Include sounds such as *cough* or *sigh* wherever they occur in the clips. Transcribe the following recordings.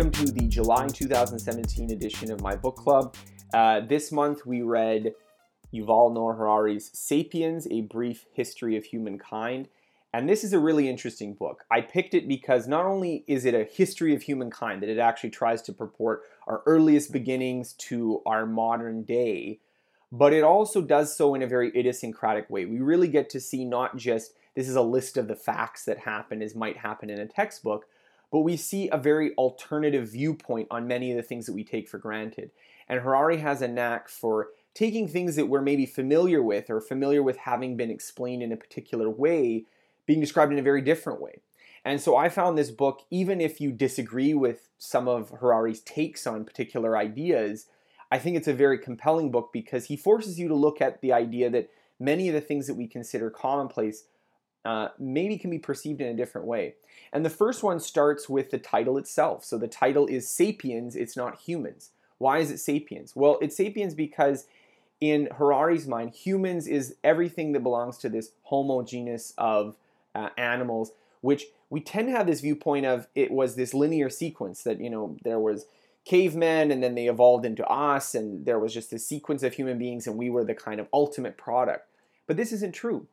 welcome to the July 2017 edition of my book club. Uh, this month we read Yuval Noah Harari's Sapiens, A Brief History of Humankind. And this is a really interesting book. I picked it because not only is it a history of humankind, that it actually tries to purport our earliest beginnings to our modern day, but it also does so in a very idiosyncratic way. We really get to see not just this is a list of the facts that happen as might happen in a textbook, but we see a very alternative viewpoint on many of the things that we take for granted. And Harari has a knack for taking things that we're maybe familiar with or familiar with having been explained in a particular way being described in a very different way. And so I found this book, even if you disagree with some of Harari's takes on particular ideas, I think it's a very compelling book because he forces you to look at the idea that many of the things that we consider commonplace uh, maybe can be perceived in a different way. And the first one starts with the title itself. So the title is Sapiens, it's not humans. Why is it sapiens? Well, it's sapiens because in Harari's mind, humans is everything that belongs to this Homo genus of uh, animals, which we tend to have this viewpoint of it was this linear sequence that, you know, there was cavemen and then they evolved into us and there was just this sequence of human beings and we were the kind of ultimate product. But this isn't true.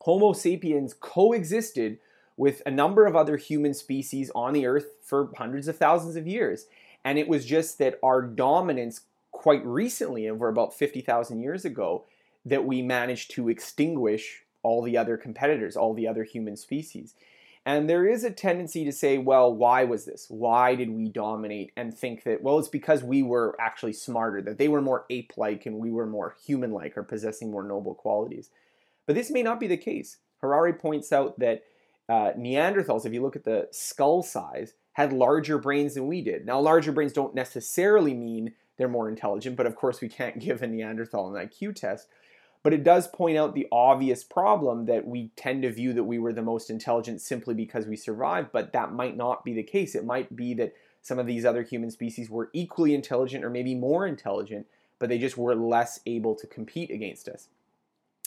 Homo sapiens coexisted with a number of other human species on the earth for hundreds of thousands of years. And it was just that our dominance quite recently, over about 50,000 years ago, that we managed to extinguish all the other competitors, all the other human species. And there is a tendency to say, well, why was this? Why did we dominate? And think that, well, it's because we were actually smarter, that they were more ape like and we were more human like or possessing more noble qualities. But this may not be the case. Harari points out that uh, Neanderthals, if you look at the skull size, had larger brains than we did. Now, larger brains don't necessarily mean they're more intelligent, but of course, we can't *laughs* give a Neanderthal an IQ test. But it does point out the obvious problem that we tend to view that we were the most intelligent simply because we survived, but that might not be the case. It might be that some of these other human species were equally intelligent or maybe more intelligent, but they just were less able to compete against us.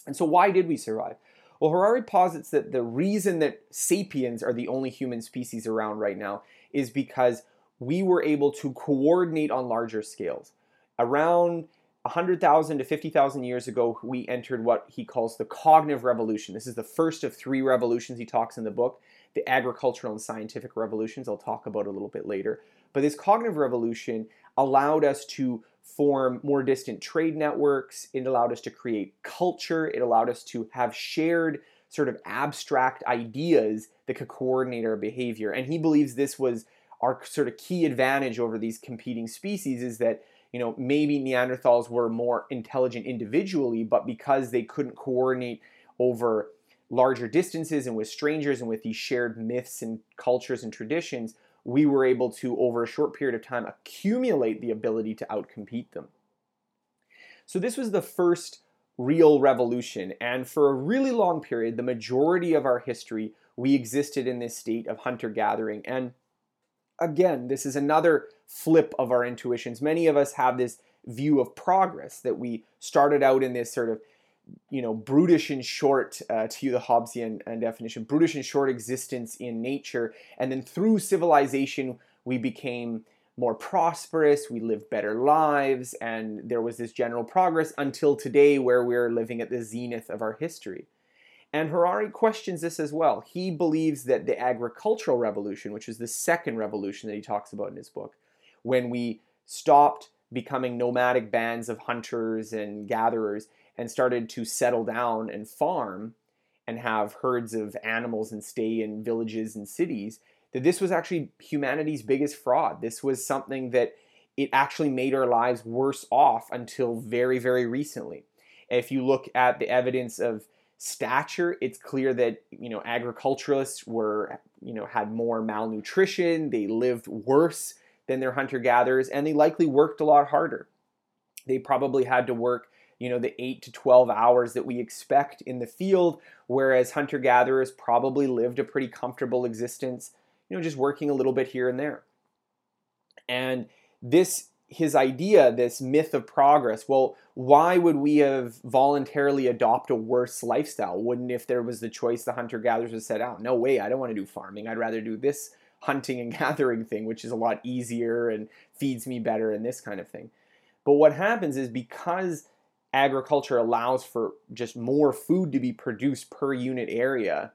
And so, why did we survive? Well, Harari posits that the reason that sapiens are the only human species around right now is because we were able to coordinate on larger scales. Around 100,000 to 50,000 years ago, we entered what he calls the cognitive revolution. This is the first of three revolutions he talks in the book the agricultural and scientific revolutions. I'll talk about a little bit later. But this cognitive revolution allowed us to form more distant trade networks. It allowed us to create culture. It allowed us to have shared sort of abstract ideas that could coordinate our behavior. And he believes this was our sort of key advantage over these competing species is that you know, maybe Neanderthals were more intelligent individually, but because they couldn't coordinate over larger distances and with strangers and with these shared myths and cultures and traditions, we were able to, over a short period of time, accumulate the ability to outcompete them. So, this was the first real revolution, and for a really long period, the majority of our history, we existed in this state of hunter gathering. And again, this is another flip of our intuitions. Many of us have this view of progress that we started out in this sort of you know brutish and short uh, to you the hobbesian uh, definition brutish and short existence in nature and then through civilization we became more prosperous we lived better lives and there was this general progress until today where we're living at the zenith of our history and Harari questions this as well. He believes that the agricultural revolution, which is the second revolution that he talks about in his book, when we stopped becoming nomadic bands of hunters and gatherers and started to settle down and farm and have herds of animals and stay in villages and cities, that this was actually humanity's biggest fraud. This was something that it actually made our lives worse off until very, very recently. If you look at the evidence of stature, it's clear that you know agriculturalists were you know had more malnutrition, they lived worse than their hunter gatherers, and they likely worked a lot harder. They probably had to work you know the 8 to 12 hours that we expect in the field whereas hunter gatherers probably lived a pretty comfortable existence you know just working a little bit here and there and this his idea, this myth of progress, well, why would we have voluntarily adopt a worse lifestyle? Wouldn't if there was the choice the hunter gatherers would said, oh, no way, I don't want to do farming. I'd rather do this hunting and *laughs* gathering thing, which is a lot easier and feeds me better and this kind of thing. But what happens is because agriculture allows for just more food to be produced per unit area,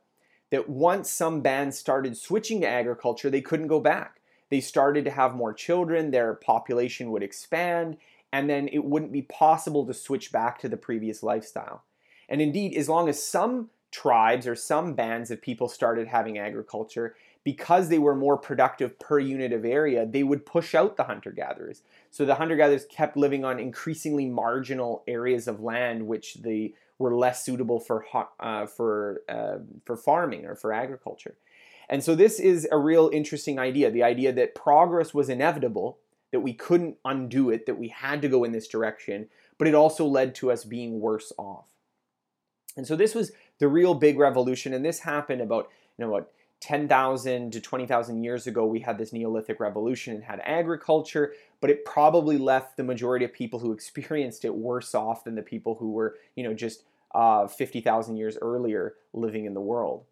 that once some bands started switching to agriculture, they couldn't go back. They started to have more children, their population would expand, and then it wouldn't be possible to switch back to the previous lifestyle. And indeed, as long as some tribes or some bands of people started having agriculture, because they were more productive per unit of area, they would push out the hunter gatherers. So the hunter gatherers kept living on increasingly marginal areas of land, which they were less suitable for uh, for uh, for farming or for agriculture. And so this is a real interesting idea: the idea that progress was inevitable, that we couldn't undo it, that we had to go in this direction, but it also led to us being worse off. And so this was the real big revolution, and this happened about you know what 10,000 to 20,000 years ago, we had this Neolithic revolution and had agriculture, but it probably left the majority of people who *laughs* experienced it worse off than the people who were, you know, just uh, 50,000 years earlier living in the world.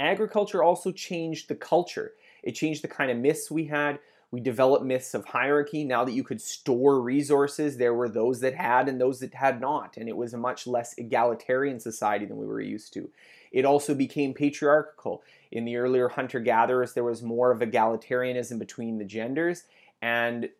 Agriculture also changed the culture. It changed the kind of myths we had. We developed myths of hierarchy. Now that you could store resources, there were those that had and those that had not. And it was a much less egalitarian society than we were used to. It also became patriarchal. In the earlier hunter gatherers, there was more of egalitarianism between the genders. And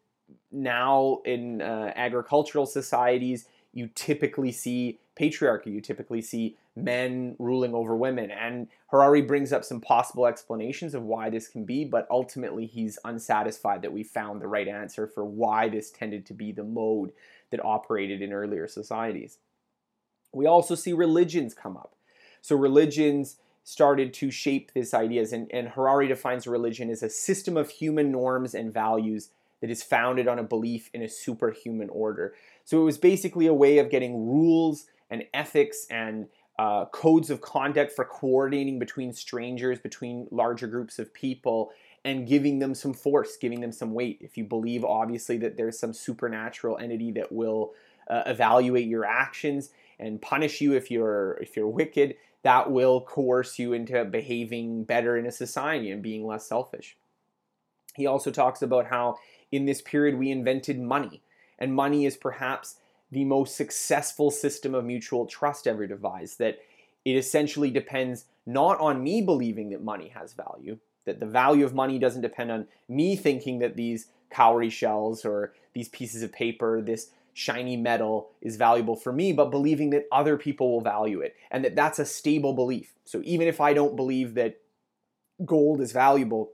now in uh, agricultural societies, you typically see patriarchy. You typically see men ruling over women. And Harari brings up some possible explanations of why this can be, but ultimately he's unsatisfied that we found the right answer for why this tended to be the mode that operated in earlier societies. We also see religions come up. So religions started to shape these ideas, and, and Harari defines religion as a system of human norms and values that is founded on a belief in a superhuman order. So it was basically a way of getting rules and ethics and uh, codes of conduct for coordinating between strangers, between larger groups of people, and giving them some force, giving them some weight. If you believe, obviously, that there's some supernatural entity that will uh, evaluate your actions and punish you if you're if you're wicked, that will coerce you into behaving better in a society and being less selfish. He also talks about how in this period we invented money, and money is perhaps the most successful system of mutual trust ever devised. That it essentially depends not on me believing that money has value, that the value of money doesn't depend on me thinking that these cowrie shells or these pieces of paper, this shiny metal is valuable for me, but believing that other people will value it and that that's a stable belief. So even if I don't believe that gold is valuable,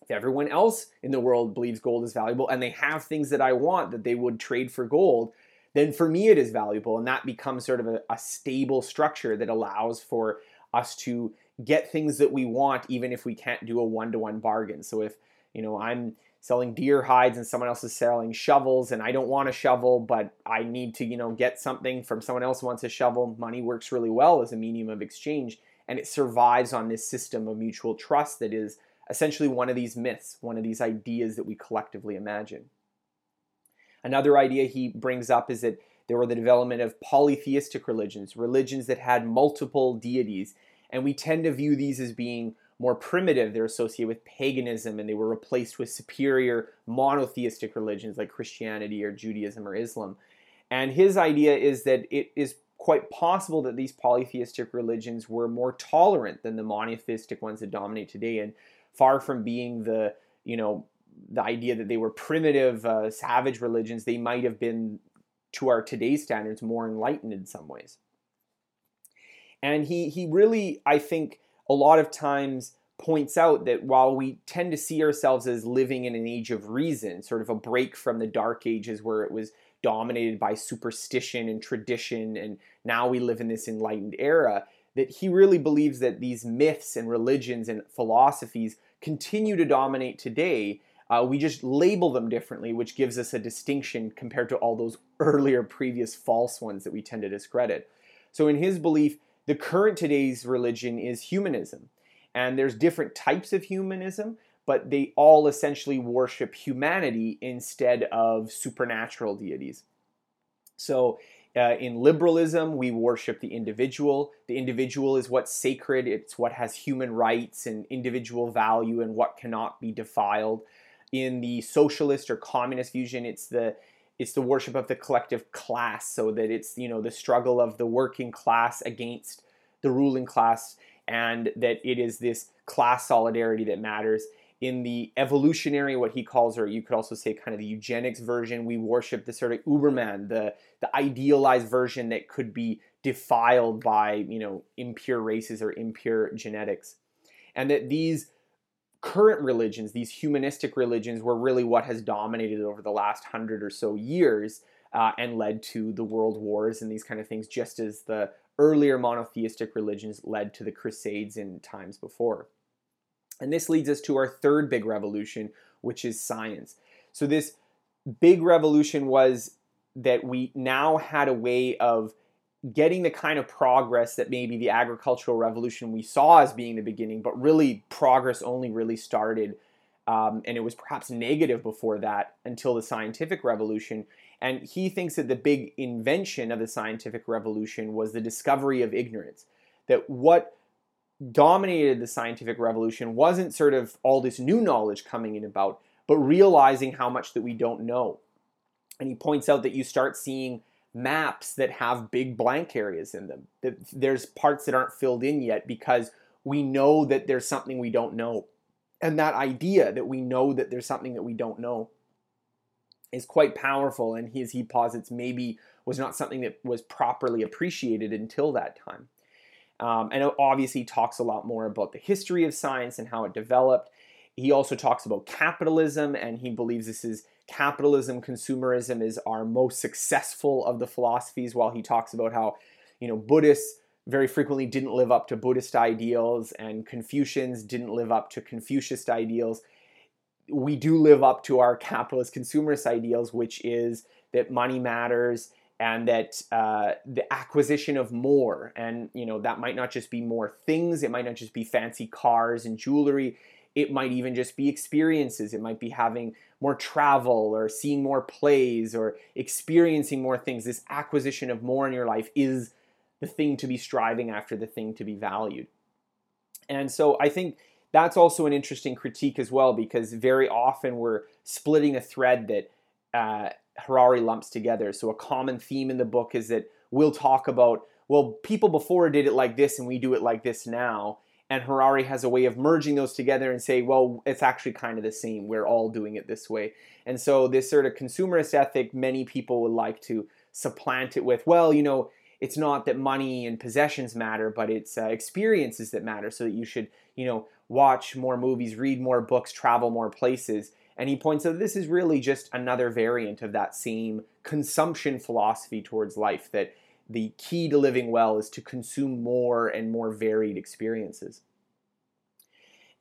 if everyone else in the world believes gold is valuable and they have things that I want that they would trade for gold, then for me it is valuable. And that becomes sort of a, a stable structure that allows for us to get things that we want even if we can't do a one-to-one bargain. So if, you know, I'm selling deer hides and someone else is selling shovels and I don't want a shovel but I need to you know get something from someone else who wants a shovel. Money works really well as a medium of exchange and it survives on this system of mutual trust that is essentially one of these myths one of these ideas that we collectively imagine. Another idea he brings up is that there were the development of polytheistic religions religions that had multiple deities and we tend to view these as being more primitive, they're associated with paganism and they were replaced with superior monotheistic religions like Christianity or Judaism or Islam. And his idea is that it is quite possible that these polytheistic religions were more tolerant than the monotheistic ones that dominate today and far from being the, you know, the idea that they were primitive, uh, savage religions, they might have been, to our today's standards, more enlightened in some ways. And he, he really, I think, a lot of times points out that while we tend to see ourselves as living in an age of reason, sort of a break from the dark ages where it was dominated by superstition and tradition, and now we live in this enlightened era, that he really believes that these myths and religions and philosophies continue to dominate today. Uh, we just label them differently, which gives us a distinction compared to all those *laughs* earlier previous false ones that we tend to discredit. So, in his belief, the current today's religion is humanism. And there's different types of humanism, but they all essentially worship humanity instead of supernatural deities. So uh, in liberalism, we worship the individual. The individual is what's sacred, it's what has human rights and individual value and what cannot be defiled. In the socialist or communist vision, it's the it's the worship of the collective class, so that it's you know the struggle of the working class against the ruling class, and that it is this class solidarity that matters in the evolutionary, what he calls, or you could also say kind of the eugenics version, we worship the sort of Uberman, the, the idealized version that could be defiled by, you know, impure races or impure genetics. And that these current religions, these humanistic religions, were really what has dominated over the last hundred or so years uh, and led to the world wars and these kind of things, just as the earlier monotheistic religions led to the Crusades in times before. And this leads us to our third big revolution, which is science. So, this big revolution was that we now had a way of getting the kind of progress that maybe the agricultural revolution we saw as being the beginning, but really progress only really started, um, and it was perhaps negative before that until the scientific revolution. And he thinks that the big invention of the scientific revolution was the discovery of ignorance. That what dominated the scientific revolution wasn't sort of all this new knowledge coming in about, but realizing how much that we don't know. And he points out that you start seeing maps that have big blank areas in them. There's parts that aren't filled in yet because we know that there's something we don't know. And that idea that we know that there's something that we don't know is quite powerful and he, as he posits maybe was not something that was properly appreciated until that time. Um, and obviously, talks a lot more about the history of science and how it developed. He also talks about capitalism, and he believes this is capitalism, consumerism is our most successful of the philosophies. While he talks about how, you know, Buddhists very frequently didn't live up to Buddhist ideals, and Confucians didn't live up to Confucianist ideals. We do live up to our capitalist consumerist ideals, which is that money matters and that uh, the acquisition of more and you know that might not just be more things it might not just be fancy cars and jewelry it might even just be experiences it might be having more travel or seeing more plays or experiencing more things this acquisition of more in your life is the thing to be striving after the thing to be valued and so i think that's also an interesting critique as well because very often we're splitting a thread that uh, Harari lumps together. So a common theme in the book is that we'll talk about, well, people before did it like this and we do it like this now. And Harari has a way of merging those together and say, well, it's actually kind of the same. We're all doing it this way. And so this sort of consumerist ethic, many people would like to supplant it with, well, you know, it's not that money and possessions matter, but it's uh, experiences that matter. So that you should, you know, watch more movies, read more books, travel more places. And he points out this is really just another variant of that same consumption philosophy towards life that the key to living well is to consume more and more varied experiences.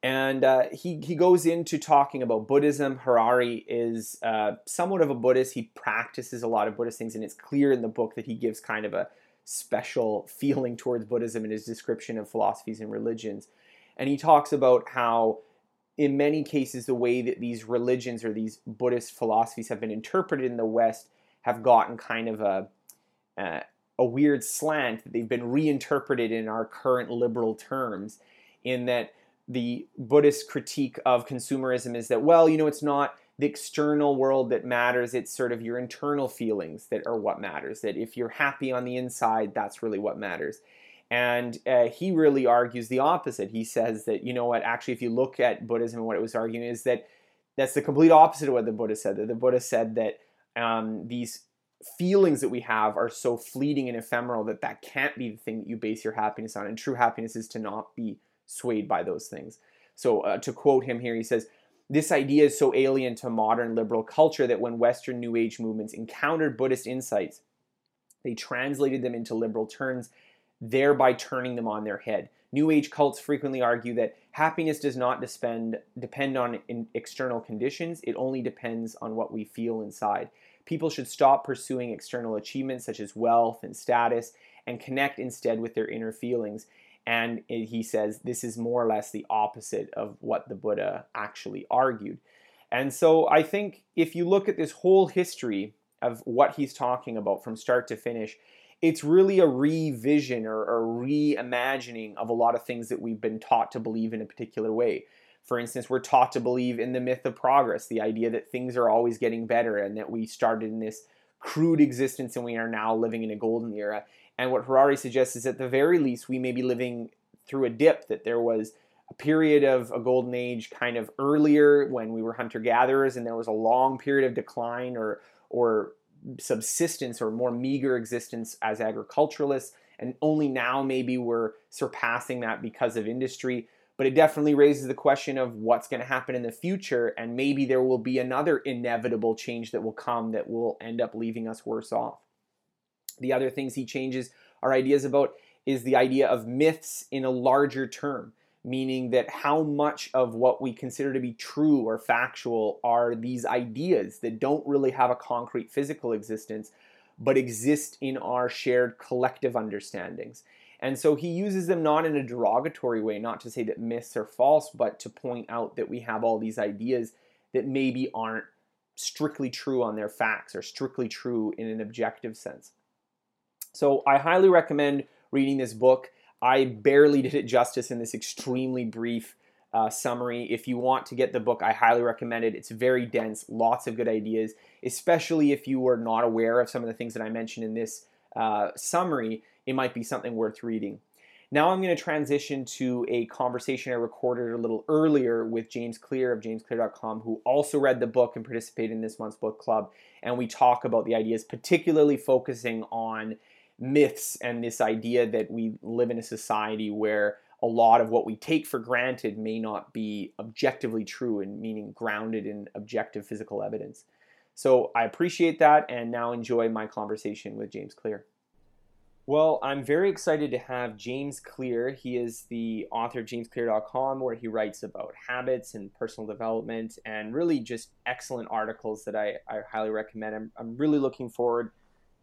And uh, he, he goes into talking about Buddhism. Harari is uh, somewhat of a Buddhist. He practices a lot of Buddhist things, and it's clear in the book that he gives kind of a special feeling towards Buddhism in his description of philosophies and religions. And he talks about how in many cases, the way that these religions or these Buddhist philosophies have been interpreted in the West have gotten kind of a uh, a weird slant that they've been reinterpreted in our current liberal terms. In that the Buddhist critique of consumerism is that well, you know, it's not the external world that matters; it's sort of your internal feelings that are what matters. That if you're happy on the inside, that's really what matters. And uh, he really argues the opposite. He says that, you know what, actually, if you look at Buddhism and what it was arguing, is that that's the complete opposite of what the Buddha said. That the Buddha said that um, these feelings that we have are so fleeting and ephemeral that that can't be the thing that you base your happiness on. And true happiness is to not be swayed by those things. So, uh, to quote him here, he says, This idea is so alien to modern liberal culture that when Western New Age movements encountered Buddhist insights, they translated them into liberal terms thereby turning them on their head. New Age cults frequently argue that happiness does not depend, depend on external conditions, it only depends on what we feel inside. People should stop pursuing external achievements such as wealth and status and connect instead with their inner feelings. And he says this is more or less the opposite of what the Buddha actually argued. And so I think if you look at this whole history of what he's talking about from start to finish, it's really a revision or a reimagining of a lot of things that we've been taught to believe in a particular way. For instance, we're taught to believe in the myth of progress, the idea that things are always getting better and that we started in this crude existence and we are now living in a golden era. And what Harari suggests is at the very least, we may be living through a dip, that there was a period of a golden age kind of earlier when we were hunter gatherers, and there was a long period of decline or, or subsistence or more meager existence as agriculturalists. And only now maybe we're surpassing that because of industry. But it definitely raises the question of what's going to happen in the future, and maybe there will be another inevitable change that will come that will end up leaving us worse off. The other things he changes our ideas about is the idea of myths in a larger term, meaning that how much of what we consider to be true or factual are these ideas that don't really have a concrete physical existence, but exist in our shared collective understandings. And so he uses them not in a derogatory way, not to say that myths are false, but to point out that we have all these ideas that maybe aren't strictly true on their facts or strictly true in an objective sense. So I highly recommend reading this book. I barely did it justice in this extremely brief uh, summary. If you want to get the book, I highly recommend it. It's very dense, lots of good ideas, especially if you were not aware of some of the things that I mentioned in this uh, summary it might be something worth reading. Now I'm going to transition to a conversation I recorded a little earlier with James Clear of jamesclear.com, who also read the book and participated in this month's book club. And we talk about the ideas, particularly focusing on myths and this idea that we live in a society where a lot of what we take for granted may not be objectively true and meaning grounded in objective physical evidence. So I appreciate that and now enjoy my conversation with James Clear. Well, I'm very excited to have James Clear. He is the author of jamesclear.com, where he writes about habits and personal development and really just excellent articles that I, I highly recommend. I'm, I'm really looking forward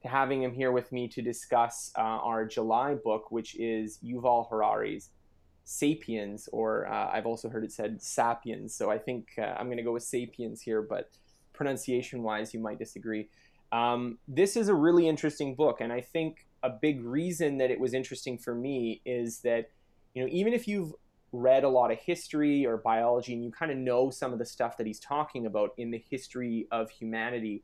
to having him here with me to discuss uh, our July book, which is Yuval Harari's Sapiens, or uh, I've also heard it said Sapiens. So I think uh, I'm going to go with Sapiens here, but pronunciation wise, you might disagree. Um, this is a really interesting book, and I think a big reason that it was interesting for me is that you know even if you've read a lot of history or biology and you kind of know some of the stuff that he's talking about in the history of humanity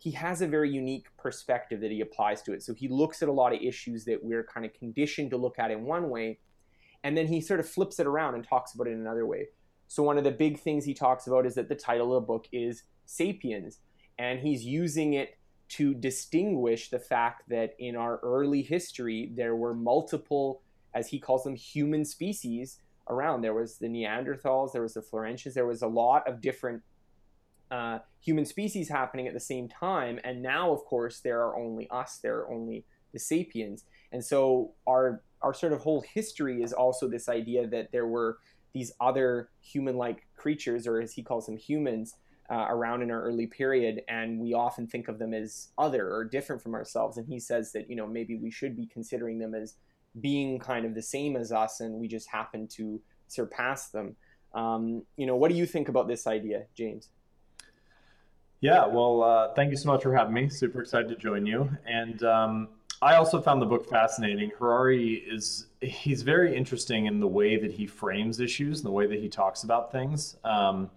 he has a very unique perspective that he applies to it. So he looks at a lot of issues that we're kind of conditioned to look at in one way and then he sort of flips it around and talks about it in another way. So one of the big things he talks about is that the title of the book is sapiens and he's using it to distinguish the fact that in our early history there were multiple, as he calls them, human species around. There was the Neanderthals, there was the Floresians, there was a lot of different uh, human species happening at the same time. And now, of course, there are only us, there are only the sapiens. And so our our sort of whole history is also this idea that there were these other human-like creatures, or as he calls them, humans, uh, around in our early period, and we often think of them as other or different from ourselves. And he says that you know maybe we should be considering them as being kind of the same as us, and we just happen to surpass them. Um, you know, what do you think about this idea, James? Yeah, well, uh, thank you so much for having me. Super excited to join you. And um, I also found the book fascinating. Harari is he's very interesting in the way that he frames issues and the way that he talks about things. Um,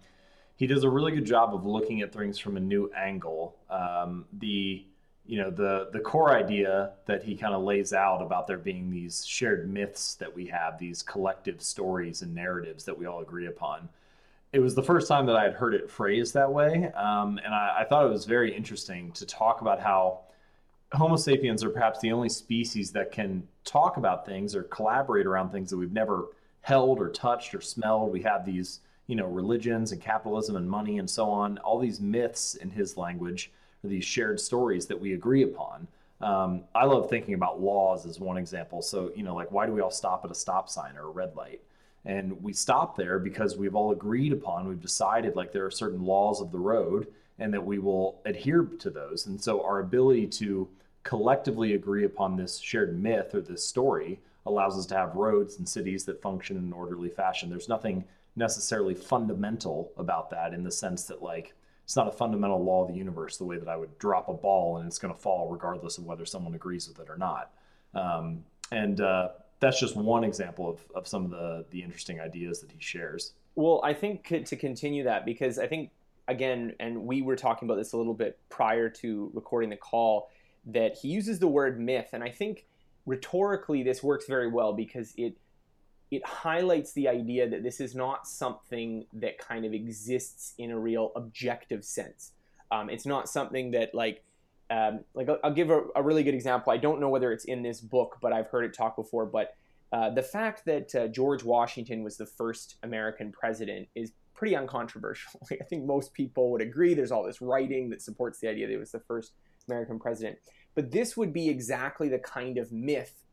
he does a really good job of looking at things from a new angle. Um, the you know the the core idea that he kind of lays out about there being these shared myths that we have, these collective stories and narratives that we all agree upon. It was the first time that I had heard it phrased that way, um, and I, I thought it was very interesting to talk about how Homo sapiens are perhaps the only species that can talk about things or collaborate around things that we've never held or touched or smelled. We have these you know religions and capitalism and money and so on all these myths in his language are these shared stories that we agree upon. Um, i love thinking about laws as one example. So you know like why do we all stop at a stop sign or a red light? And we stop there because we've all agreed upon we've decided like there are certain laws of the road and that we will adhere to those. And so our ability to collectively agree upon this shared myth or this story allows us to have roads and cities that function in an orderly fashion. There's nothing necessarily fundamental about that in the sense that like it's not a fundamental law of the universe the way that I would drop a ball and it's going to fall regardless of whether someone agrees with it or not. Um, and uh, that's just one example of, of some of the, the interesting ideas that he shares. Well, I think to continue that, because I think, again, and we were talking about this a little bit prior to recording the call, that he uses the word myth. And I think rhetorically this works very well because it it highlights the idea that this is not something that kind of exists in a real objective sense. Um, it's not something that like um, like I'll, I'll give a, a, really good example. I don't know whether it's in this book, but I've heard it talk before. But uh, the fact that uh, George Washington was the first American president is pretty uncontroversial. *laughs* I think most people would agree. There's all this writing that supports the idea that he was the first American president. But this would be exactly the kind of myth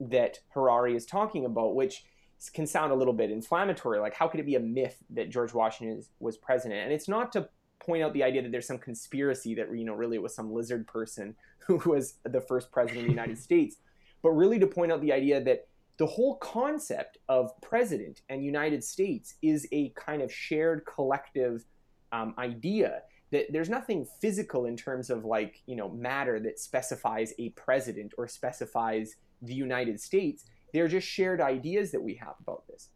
that Harari is talking about, which can sound a little bit inflammatory. Like, how could it be a myth that George Washington was president? And it's not to point out the idea that there's some conspiracy that you know really it was some lizard person *laughs* who was the first president of the United *laughs* States, but really to point out the idea that the whole concept of president and United States is a kind of shared collective um, idea that there's nothing physical in terms of like you know matter that specifies a president or specifies the United States. They're just shared ideas that we have about this.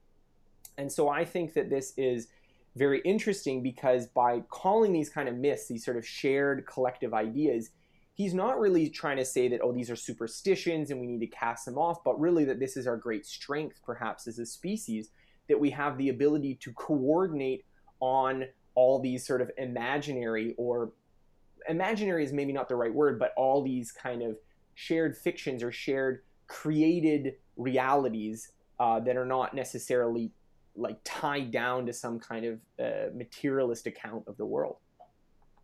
And so I think that this is very interesting because by calling these kind of myths, these sort of shared collective ideas, he's not really trying to say that, oh, these are superstitions and we need to cast them off, but really that this is our great strength, perhaps, as a species, that we have the ability to coordinate on all these sort of imaginary or imaginary is maybe not the right word, but all these kind of shared fictions or shared created realities uh, that are not necessarily like tied down to some kind of uh, materialist account of the world.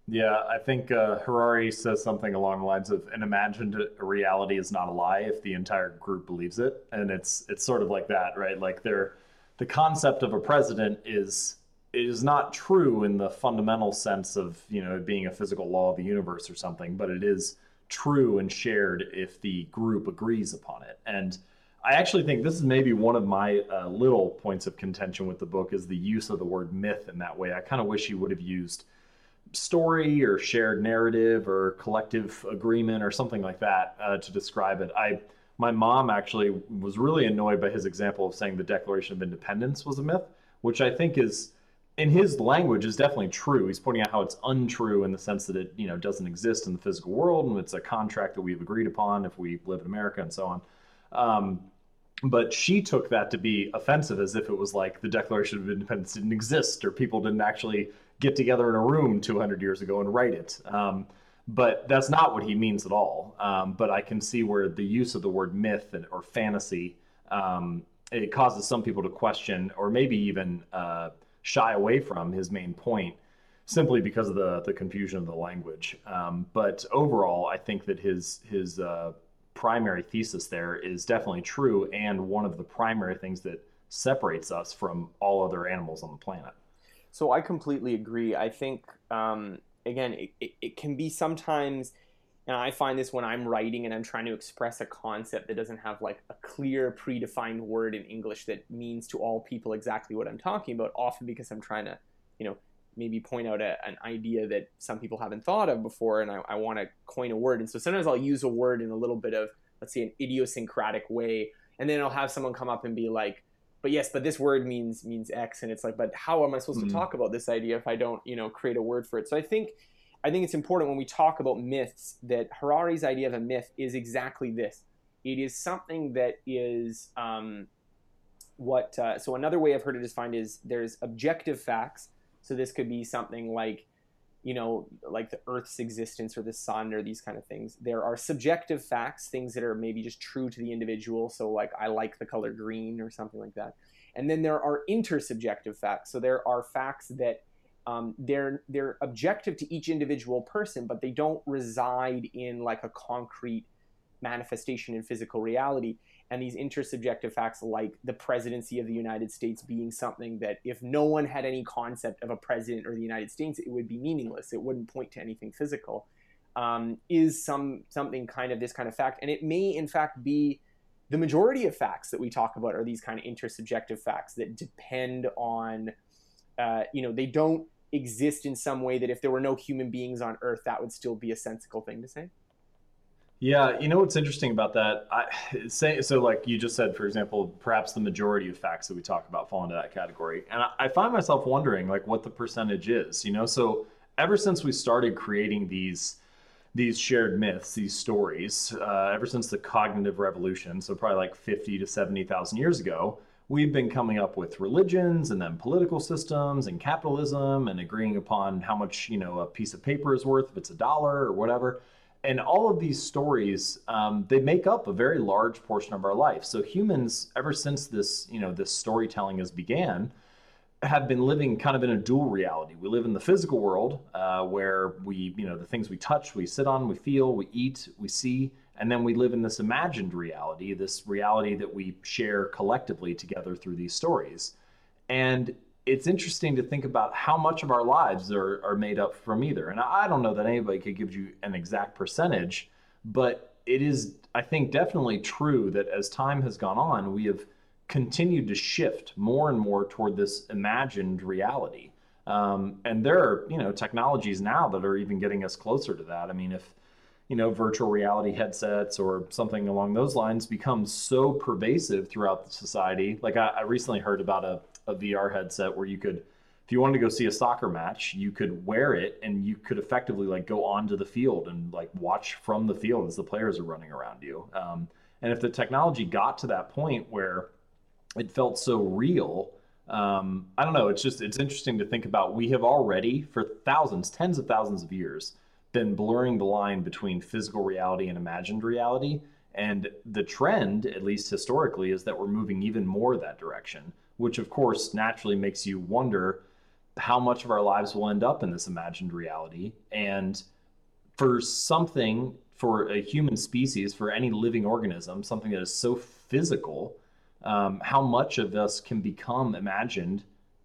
Yeah, I think uh, Harari says something along the lines of an imagined reality is not a lie if the entire group believes it, and it's it's sort of like that, right? Like they're the concept of a president is is not true in the fundamental sense of you know being a physical law of the universe or something, but it is true and shared if the group agrees upon it. And I actually think this is maybe one of my uh, little points of contention with the book is the use of the word myth in that way. I kind of wish he would have used story or shared narrative or collective agreement or something like that uh, to describe it. I my mom actually was really annoyed by his example of saying the Declaration of Independence was a myth, which I think is in his language is definitely true. He's pointing out how it's untrue in the sense that it you know doesn't exist in the physical world and it's a contract that we've agreed upon if we live in America and so on. Um, but she took that to be offensive as if it was like the Declaration of Independence didn't exist or people didn't actually get together in a room 200 years ago and write it. Um, but that's not what he means at all. Um, but I can see where the use of the word myth or fantasy um, it causes some people to question or maybe even uh, shy away from his main point simply because of the the confusion of the language. Um, but overall, I think that his his uh, primary thesis there is definitely true and one of the primary things that separates us from all other animals on the planet. So I completely agree. I think um, again, it, it, it can be sometimes and I find this when I'm writing and I'm trying to express a concept that doesn't have like a clear predefined word in English that means to all people exactly what I'm talking about, often because I'm trying to, you know, maybe point out a, an idea that some people haven't thought of before and I, I want to coin a word. And so sometimes I'll use a word in a little bit of, let's say, an idiosyncratic way. And then I'll have someone come up and be like, but yes, but this word means means X. And it's like, but how am I supposed mm-hmm. to talk about this idea if I don't, you know, create a word for it? So I think I think it's important when we talk about myths that Harari's idea of a myth is exactly this. It is something that is um, what. Uh, so another way I've heard it defined is there's objective facts. So this could be something like, you know, like the Earth's existence or the sun or these kind of things. There are subjective facts, things that are maybe just true to the individual. So like I like the color green or something like that. And then there are intersubjective facts. So there are facts that um, they're they're objective to each individual person, but they don't reside in like a concrete manifestation in physical reality. And these intersubjective facts, like the presidency of the United States being something that if no one had any concept of a president or the United States, it would be meaningless. It wouldn't point to anything physical. Um, is some something kind of this kind of fact, and it may in fact be the majority of facts that we talk about are these kind of intersubjective facts that depend on, uh, you know, they don't exist in some way that if there were no human beings on Earth, that would still be a sensible thing to say? Yeah, you know what's interesting about that? I say so, like you just said, for example, perhaps the majority of facts that we talk about fall into that category, and I, I find myself wondering, like, what the percentage is. You know, so ever since we started creating these these shared myths, these stories, uh, ever since the cognitive revolution, so probably like fifty to seventy thousand years ago, we've been coming up with religions and then political systems and capitalism and agreeing upon how much you know a piece of paper is worth if it's a dollar or whatever. And all of these stories um, they make up a very large portion of our life. So humans ever since this you know this storytelling has began have been living kind of in a dual reality. We live in the physical world uh, where we you know the things we touch we sit on we feel we eat we see and then we live in this imagined reality this reality that we share collectively together through these stories and it's interesting to think about how much of our lives are, are made up from either. And I don't know that anybody could give you an exact percentage, but it is, I think, definitely true that as time has gone on, we have continued to shift more and more toward this imagined reality. Um, and there are, you know, technologies now that are even getting us closer to that. I mean, if you know, virtual reality headsets or something along those lines becomes so pervasive throughout society. Like I, I recently heard about a, a VR headset where you could, if you wanted to go see a soccer match, you could wear it and you could effectively like go onto the field and like watch from the field as the players are running around you. Um, and if the technology got to that point where it felt so real, um, I don't know. It's just it's interesting to think about. We have already for thousands, tens of thousands of years, been blurring the line between physical reality and imagined reality. And the trend, at least historically, is that we're moving even more that direction which of course naturally makes you wonder how much of our lives will end up in this imagined reality. And for something, for a human species, for any living organism, something that is so physical, um, how much of us can become imagined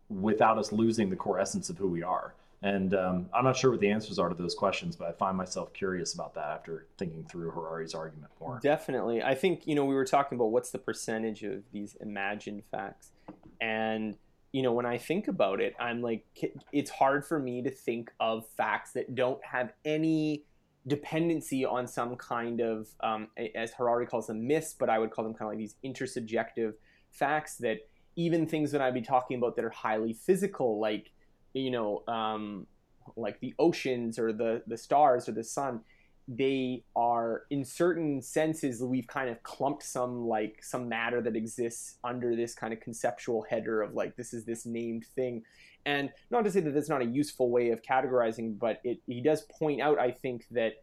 without us losing the core essence of who we are? And um, I'm not sure what the answers are to those questions, but I find myself curious about that after thinking through Harari's argument more. Definitely. I think, you know, we were talking about what's the percentage of these imagined facts. And, you know, when I think about it, I'm like, it's hard for me to think of facts that don't have any dependency on some kind of, um, as Harari calls them, myths, but I would call them kind of like these intersubjective facts that even things that I'd be talking about that are highly physical, like, you know, um, like the oceans or the the stars or the sun, they are in certain senses we've kind of clumped some like some matter that exists under this kind of conceptual header of like this is this named thing. And not to say that that's not a useful way of categorizing but it he does point out i think that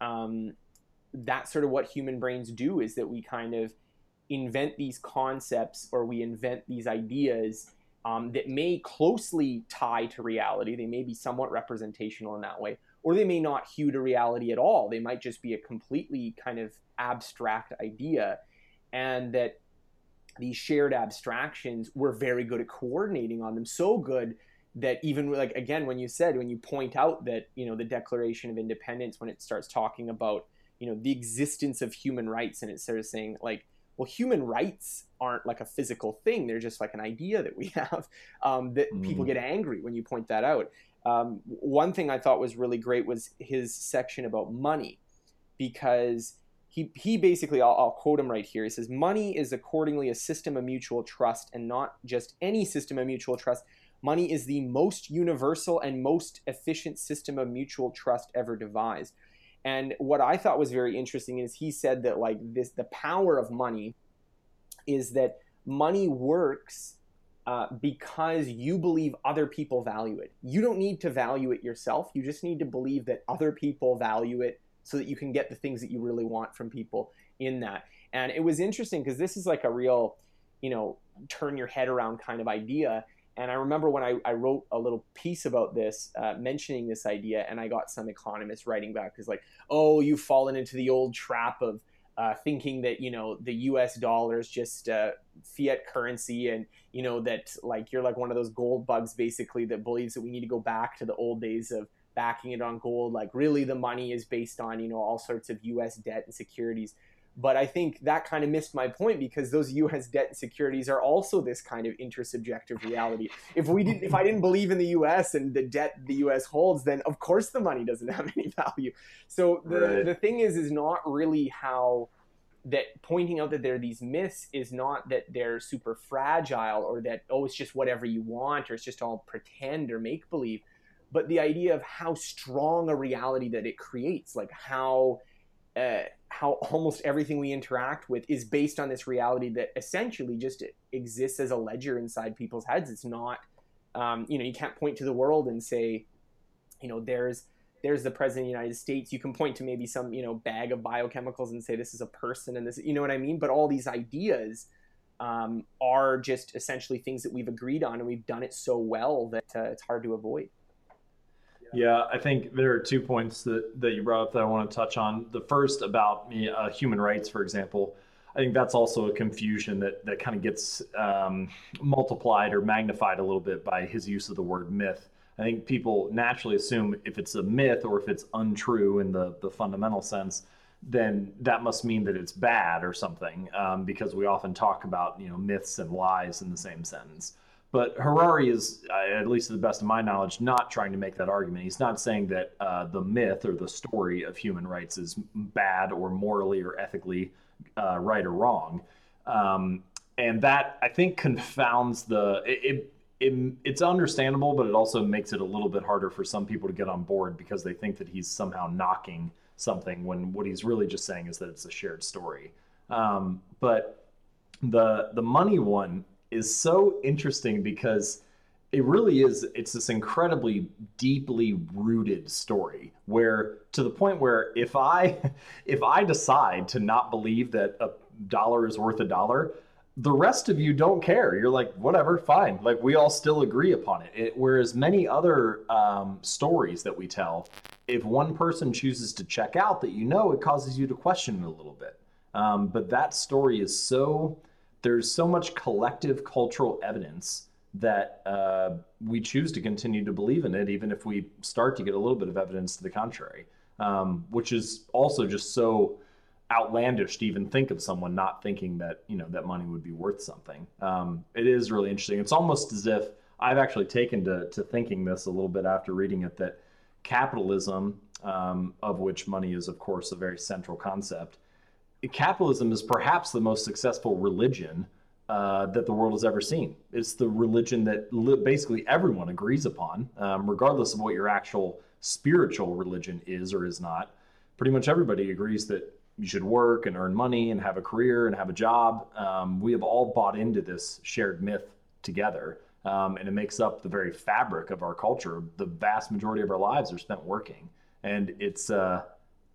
um, that's sort of what human brains do is that we kind of invent these concepts or we invent these ideas um, that may closely tie to reality. They may be somewhat representational in that way, or they may not hew to reality at all. They might just be a completely kind of abstract idea, and that these shared abstractions we're very good at coordinating on them. So good that even like again when you said when you point out that you know the Declaration of Independence when it starts talking about you know the existence of human rights and it starts saying like well, human rights aren't like a physical thing. They're just like an idea that we *laughs* have um, that mm. people get angry when you point that out. Um, one thing I thought was really great was his section about money because he, he basically, I'll, I'll quote him right here. He says, Money is accordingly a system of mutual trust and not just any system of mutual trust. Money is the most universal and most efficient system of mutual trust ever devised. And what I thought was very interesting is he said that like this the power of money is that money works uh, because you believe other people value it. You don't need to value it yourself. You just need to believe that other people value it so that you can get the things that you really want from people in that. And it was interesting because this is like a real, you know, turn your head around kind of idea. And I remember when I, I wrote a little piece about this, uh, mentioning this idea, and I got some economists writing back because, like, oh, you've fallen into the old trap of uh, thinking that you know the U.S. dollar is just uh, fiat currency, and you know that like you're like one of those gold bugs basically that believes that we need to go back to the old days of backing it on gold. Like, really, the money is based on you know all sorts of U.S. debt and securities. But I think that kind of missed my point because those U.S. debt and securities are also this kind of intersubjective reality. If we didn't, if I didn't believe in the U.S. and the debt the U.S. holds, then of course the money doesn't have any value. So the right. the thing is, is not really how that pointing out that there are these myths is not that they're super fragile or that oh it's just whatever you want or it's just all pretend or make believe but the idea of how strong a reality that it creates like how uh, how *laughs* almost everything we interact with is based on this reality that essentially just exists as a ledger inside people's heads it's not um, you know you can't point to the world and say you know there's there's the president of the United States. You can point to maybe some, you know, bag of biochemicals and say this is a person and this, you know what I mean? But all these ideas um, are just essentially things that we've agreed on and we've done it so well that uh, it's hard to avoid. Yeah, I think there are two points that, that you brought up that I want to touch on. The first about uh, human rights, for example. I think that's also a confusion that, that kind of gets um, multiplied or magnified a little bit by his use of the word myth. I think people naturally assume if it's a myth or if it's untrue in the, the fundamental sense, then that must mean that it's bad or something, um, because we often talk about you know myths and lies in the same sentence. But Harari is, at least to the best of my knowledge, not trying to make that argument. He's not saying that uh, the myth or the story of human rights is bad or morally or ethically uh, right or wrong. Um, and that I think confounds the it, it, it's understandable, but it also makes it a little bit harder for some people to get on board because they think that he's somehow knocking something when what he's really just saying is that it's a shared story. Um, but the the money one is so interesting because it really is it's this incredibly deeply rooted story where to the point where if i *laughs* if i decide to not believe that a dollar is worth a dollar the rest of you don't care. You're like, whatever, fine. Like we all still agree upon it. it whereas many other um, stories that we tell, if one person chooses to check out, that you know, it causes you to question it a little bit. Um, but that story is so there's so much collective cultural evidence that uh, we choose to continue to believe in it, even if we start to get a little bit of evidence to the contrary, um, which is also just so outlandish to even think of someone not thinking that you know that money would be worth something. Um, it is really interesting. It's almost as if I've actually taken to, to thinking this a little bit after reading it that capitalism, um, of which money is of course a very central concept, capitalism is perhaps the most successful religion uh, that the world has ever seen. It's the religion that li- basically everyone agrees upon, um, regardless of what your actual spiritual religion is or is not. Pretty much everybody agrees that you should work and earn money and have a career and have a job. Um, we have all bought into this shared myth together. Um, and it makes up the very fabric of our culture. The vast majority of our lives are spent working. And it's, uh,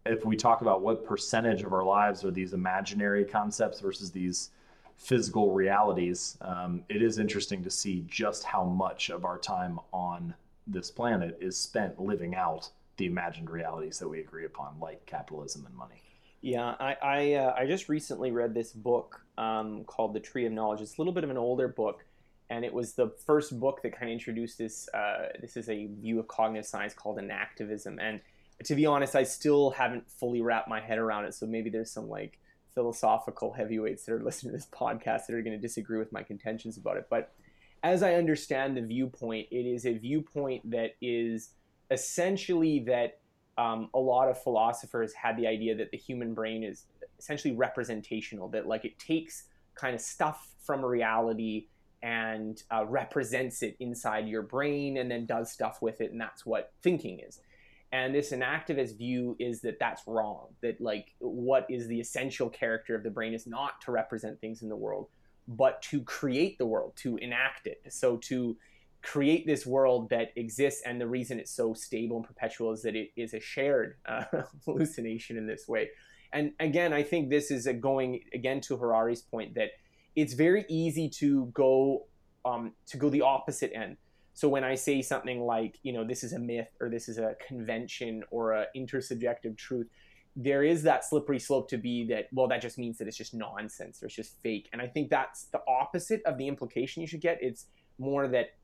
if we talk about what percentage of our lives are these imaginary concepts versus these physical realities, um, it is interesting to see just how much of our time on this planet is spent living out the imagined realities that we agree upon, like capitalism and money. Yeah, I I, uh, I just recently read this book um, called The Tree of Knowledge. It's a little bit of an older book, and it was the first book that kind of introduced this. Uh, this is a view of cognitive science called enactivism, and to be honest, I still haven't fully wrapped my head around it. So maybe there's some like philosophical heavyweights that are *laughs* listening to this podcast that are going to disagree with my contentions about it. But as I understand the viewpoint, it is a viewpoint that is essentially that um, a lot of philosophers had the idea that the human brain is essentially representational, that like it takes kind of stuff from reality and uh, represents it inside your brain and then does stuff with it, and that's what thinking is. And this enactivist view is that that's wrong. That like what is the essential character of the brain is not to represent things in the world, but to create the world, to enact it. So to create this world that exists and the reason it's so stable and perpetual is that it is a shared uh, *laughs* hallucination in this way and again i think this is going again to harari's point that it's very easy to go um, to go the opposite end so when i say something like you know this is a myth or this is a convention or a intersubjective truth there is that slippery slope to be that well that just means that it's just nonsense or it's just fake. And i think that's the opposite of the implication you should get. It's more that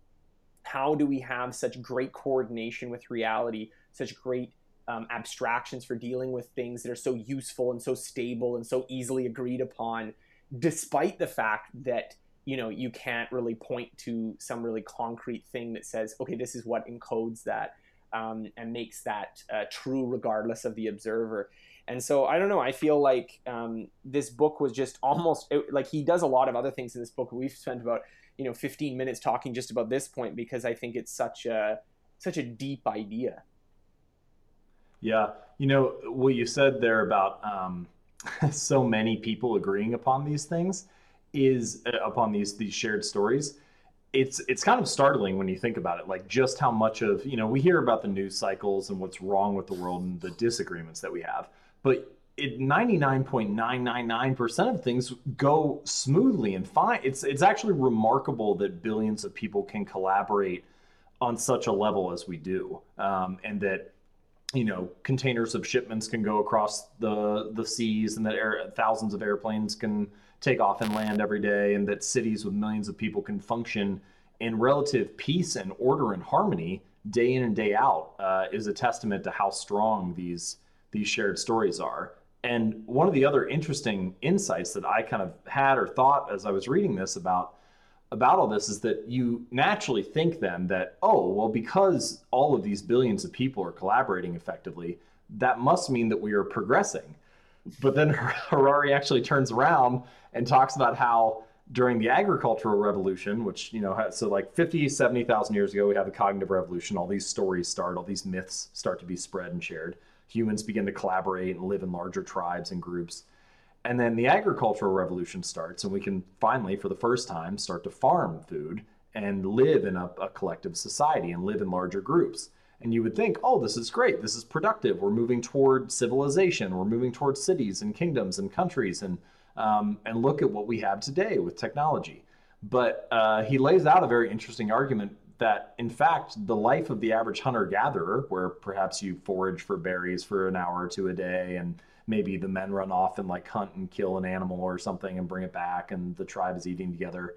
how do we have such great coordination with reality, such great um, abstractions for dealing with things that are so useful and so stable and so easily agreed upon, despite the fact that you know you can't really point to some really concrete thing that says, okay, this is what encodes that um, and makes that uh, true regardless of the observer. And so I don't know. I feel like um, this book was just almost it, like he does a lot of other things in this book. We've spent about you know 15 minutes talking just about this point because I think it's such a such a deep idea. Yeah, you know what you said there about um, *laughs* so many people agreeing upon these things is uh, upon these these shared stories. It's it's kind of startling when you think about it, like just how much of you know we hear about the news cycles and what's wrong with the world and the disagreements that we have, but it 99.999% of things go smoothly and fine. It's it's actually remarkable that billions of people can collaborate on such a level as we do, um, and that you know containers of shipments can go across the the seas and that air, thousands of airplanes can take off and land every day and that cities with millions of people can function in relative peace and order and harmony day in and day out uh, is a testament to how strong these these shared stories are and one of the other interesting insights that i kind of had or thought as i was reading this about about all this is that you naturally think then that, oh, well, because all of these billions of people are collaborating effectively, that must mean that we are progressing. But then Harari actually turns around and talks about how during the agricultural revolution, which, you know, so like 50, 70,000 years ago, we have the cognitive revolution, all these stories start, all these myths start to be spread and shared. Humans begin to collaborate and live in larger tribes and groups. And then the agricultural revolution starts, and we can finally, for the first time, start to farm food and live in a, a, collective society and live in larger groups. And you would think, oh, this is great. This is productive. We're moving toward civilization. We're moving towards cities and kingdoms and countries. And, um, and look at what we have today with technology. But uh, he lays out a very interesting argument that, in fact, the life of the average hunter gatherer, where perhaps you forage for berries for an hour or two a day and maybe the men run off and like hunt and kill an animal or something and bring it back and the tribe is eating together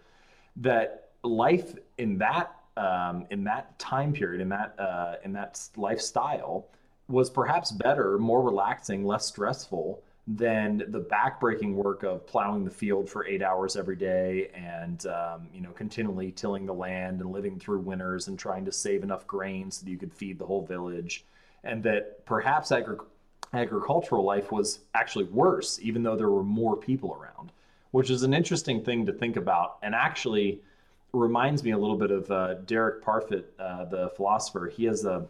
that life in that um, in that time period in that uh, in that lifestyle was perhaps better more relaxing less stressful than the backbreaking work of plowing the field for eight hours every day and um, you know continually tilling the land and living through winters and trying to save enough grain so that you could feed the whole village and that perhaps agri- agricultural life was actually worse, even though there were more people around, which is an interesting thing to think about. And actually reminds me a little bit of uh, Derek Parfit, uh, the philosopher. He has a,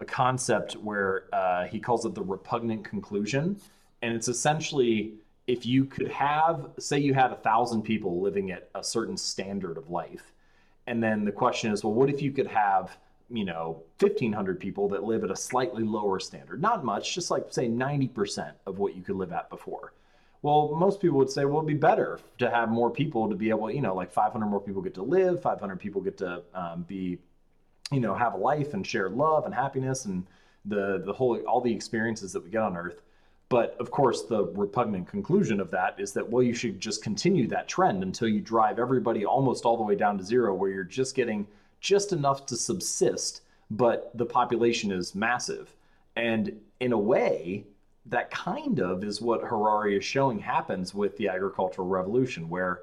a concept where uh, he calls it the repugnant conclusion. And it's essentially if you could have, say, you had a thousand people living at a certain standard of life. And then the question is, well, what if you could have you know 1500 people that live at a slightly lower standard not much just like say 90% of what you could live at before well most people would say well it'd be better to have more people to be able you know like 500 more people get to live 500 people get to um, be you know have a life and share love and happiness and the the whole all the experiences that we get on earth but of course the repugnant conclusion of that is that well you should just continue that trend until you drive everybody almost all the way down to zero where you're just getting just enough to subsist, but the population is massive. And in a way, that kind of is what Harari is showing happens with the agricultural revolution, where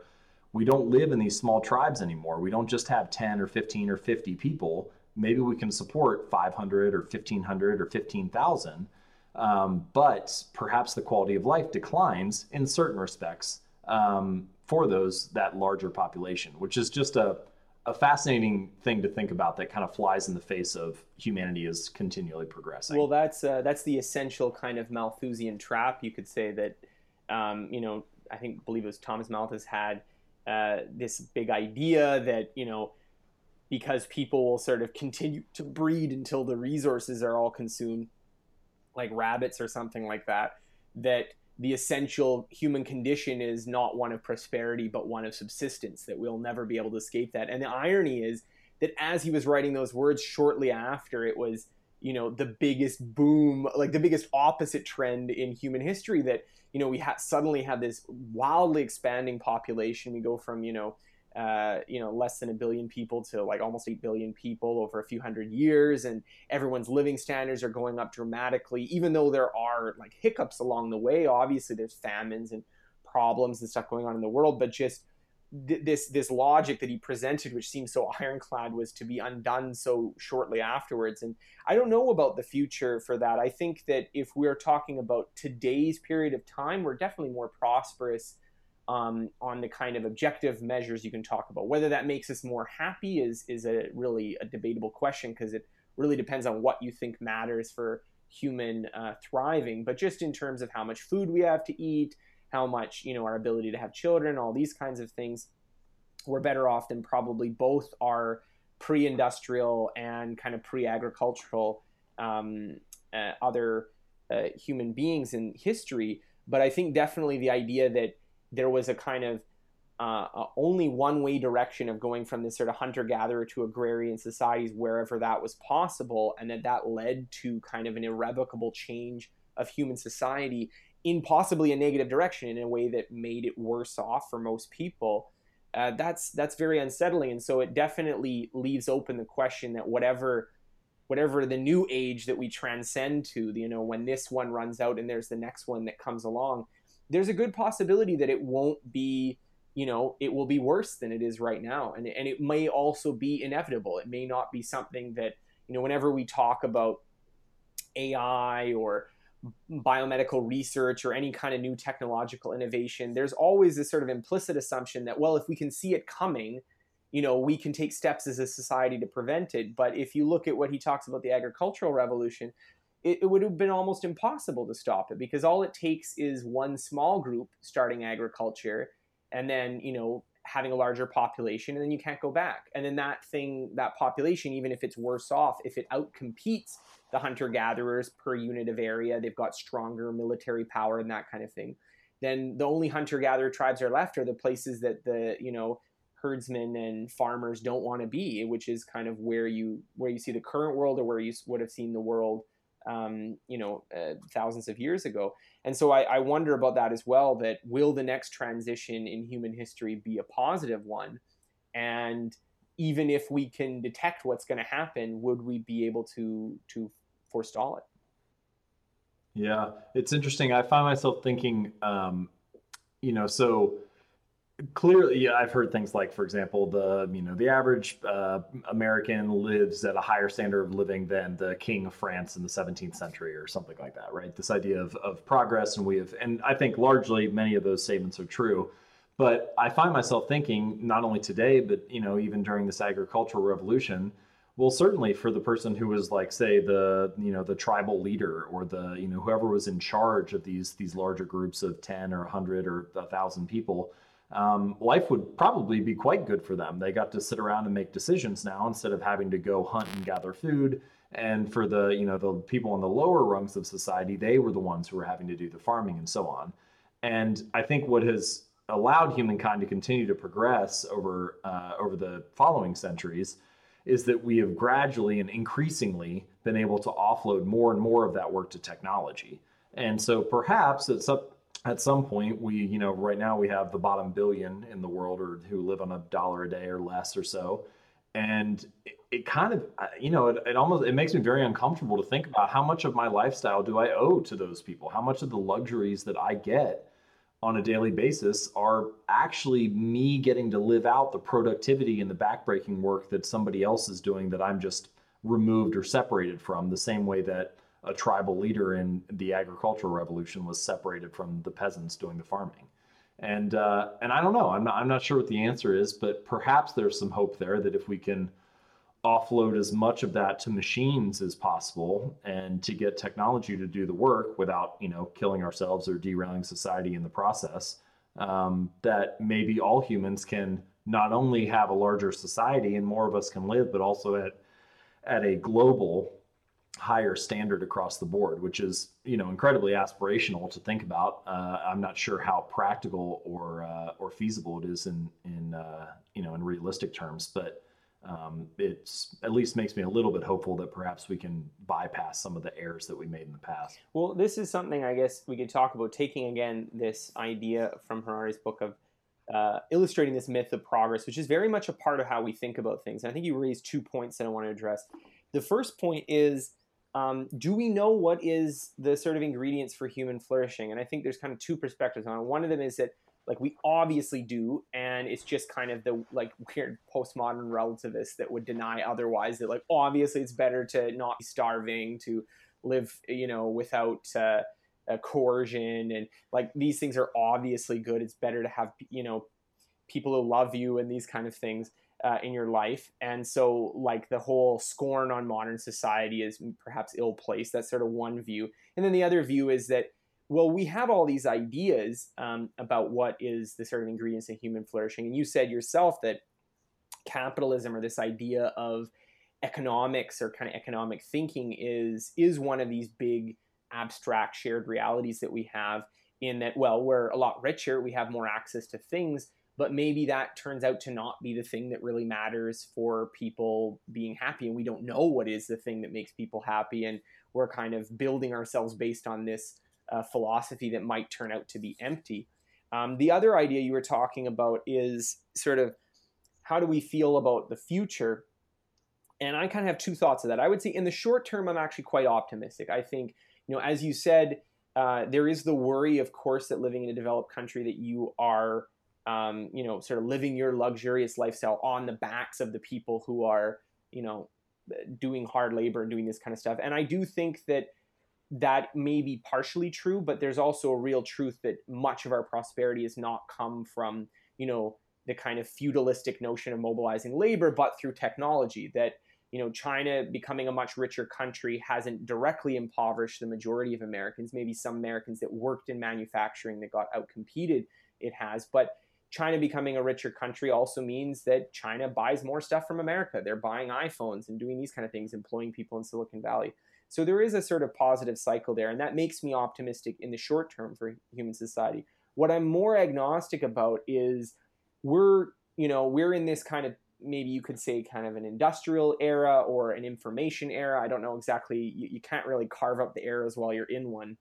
we don't live in these small tribes anymore. We don't just have 10 or 15 or 50 people. Maybe we can support 500 or 1500 or 15,000. Um, but perhaps the quality of life declines in certain respects um, for those that larger population, which is just a a fascinating thing to think about that kind of flies in the face of humanity is continually progressing. Well, that's uh, that's the essential kind of Malthusian trap. You could say that, um, you know, I think believe it was Thomas Malthus had uh, this big idea that you know because people will sort of continue to breed until the resources are all consumed, like rabbits or something like that. That the essential human condition is not one of prosperity but one of subsistence that we'll never be able to escape that. And the irony is that as he was writing those words shortly after it was you know the biggest boom like the biggest opposite trend in human history that you know we ha- suddenly have this wildly expanding population. We go from you know uh, you know, less than a billion people to like almost 8 billion people over a few hundred years. And everyone's living standards are going up dramatically, even though there are like hiccups along the way. Obviously, there's famines and problems and stuff going on in the world, but just th- this this logic that he presented, which seems so *laughs* ironclad, was to be undone so shortly afterwards. And I don't know about the future for that. I think that if we're talking about today's period of time, we're definitely more prosperous um, on the kind of objective measures you can talk about. Whether that makes us more happy is is a really a debatable question because it really depends on what you think matters for human uh, thriving. But just in terms of how much food we have to eat, how much you know our ability to have children, all these kinds of things, we're better off than probably both our pre-industrial and kind of pre-agricultural um, uh, other uh, human beings in history. But I think definitely the idea that there was a kind of uh, only one way direction of going from this sort of hunter gatherer to agrarian societies wherever that was possible, and that that led to kind of an irrevocable change of human society in possibly a negative direction in a way that made it worse off for most people. Uh, that's that's very unsettling, and so it definitely leaves open the question that whatever whatever the new age that we transcend to, you know, when this one runs out and there's the next one that comes along, there's a good possibility that it won't be you know it will be worse than it is right now and, and it may also be inevitable. It may not be something that you know whenever we talk about ai or biomedical research or any kind of new technological innovation there's always this sort of implicit assumption that well if we can see it coming you know we can take steps as a society to prevent it. But if you look at what he talks about the agricultural revolution it, it would have been almost impossible to stop it because all it takes is one small group starting agriculture and then you know having a larger population and then you can't go back. And then that thing that population even if it's worse off if it outcompetes the hunter gatherers per unit of area they've got stronger military power and that kind of thing then the only hunter gatherer tribes are left are the places that the you know herdsmen and farmers don't want to be which is kind of where you where you see the current world or where you would have seen the world um, you know, uh, thousands of years ago. And so I, I, wonder about that as well. That will the next transition in human history be a positive one? And even if we can detect what's going to happen, would we be able to to forestall it? Yeah, it's interesting. I find myself thinking, um, you know, so clearly i've heard things like for example the you know the average uh, american lives at a higher standard of living than the king of france in the 17th century or something like that right? This idea of, of progress and we have and i think largely many of those statements are true. But i find myself thinking not only today but you know even during this agricultural revolution well certainly for the person who was like say the you know the tribal leader or the you know whoever was in charge of these these larger groups of 10 or 100 or 1000 people um, life would probably be quite good for them. They got to sit around and make decisions now instead of having to go hunt and gather food. And for the you know the people in the lower rungs of society, they were the ones who were having to do the farming and so on. And I think what has allowed humankind to continue to progress over uh, over the following centuries is that we have gradually and increasingly been able to offload more and more of that work to technology. And so perhaps at some at some point we you know right now we have the bottom billion in the world or who live on a dollar a day or less or so. And it, it kind of you know it, it almost it makes me very uncomfortable to think about how much of my lifestyle do i owe to those people? How much of the luxuries that i get on a daily basis are actually me getting to live out the productivity and the backbreaking work that somebody else is doing that i'm just removed or separated from the same way that a tribal leader in the agricultural revolution was separated from the peasants doing the farming. And uh, and I don't know. I'm not I'm not sure what the answer is, but perhaps there's some hope there that if we can offload as much of that to machines as possible and to get technology to do the work without you know killing ourselves or derailing society in the process um, that maybe all humans can not only have a larger society and more of us can live but also at at a global higher standard across the board, which is you know incredibly aspirational to think about. Uh, I'm not sure how practical or uh, or feasible it is in in uh, you know in realistic terms, but um, it's at least makes me a little bit hopeful that perhaps we can bypass some of the errors that we made in the past. Well, this is something I guess we could talk about taking again this idea from Harari's book of uh, illustrating this myth of progress, which is very much a part of how we think about things. And I think you raised two points that I want to address. The first point is um, do we know what is the sort of ingredients for human flourishing? And I think there's kind of two perspectives on it. One of them is that like we obviously do, and it's just kind of the like weird postmodern relativists that would deny otherwise. That like obviously it's better to not be starving, to live, you know, without uh, coercion, and like these things are obviously good. It's better to have you know people who love you and these kind of things uh, in your life. And so, like, the whole scorn on modern society is perhaps ill placed. That's sort of one view. And then the other view is that, well, we have all these ideas um, about what is the sort of ingredients of human flourishing. And you said yourself that capitalism or this idea of economics or kind of economic thinking is is one of these big abstract shared realities that we have in that well we're a lot richer we have more access to things but maybe that turns out to not be the thing that really matters for people being happy and we don't know what is the thing that makes people happy and we're kind of building ourselves based on this uh, philosophy that might turn out to be empty. Um, the other idea you were talking about is sort of how do we feel about the future? And i kind of have two thoughts of that. I would say in the short term i'm actually quite optimistic. I think you know as you said uh, there is the worry of course that living in a developed country that you are um, you know, sort of living your luxurious lifestyle on the backs of the people who are, you know, doing hard labor and doing this kind of stuff. And I do think that that may be partially true, but there's also a real truth that much of our prosperity has not come from, you know, the kind of feudalistic notion of mobilizing labor, but through technology. That, you know, China becoming a much richer country hasn't directly impoverished the majority of Americans. Maybe some Americans that worked in manufacturing that got outcompeted, it has. But China becoming a richer country also means that China buys more stuff from America. They're buying iPhones and doing these kind of things, employing people in Silicon Valley. So there is a sort of positive cycle there, and that makes me optimistic in the short term for human society. What I'm more agnostic about is we're, you know, we're in this kind of maybe you could say kind of an industrial era or an information era. I don't know exactly. You, you can't really carve up the eras while you're in one,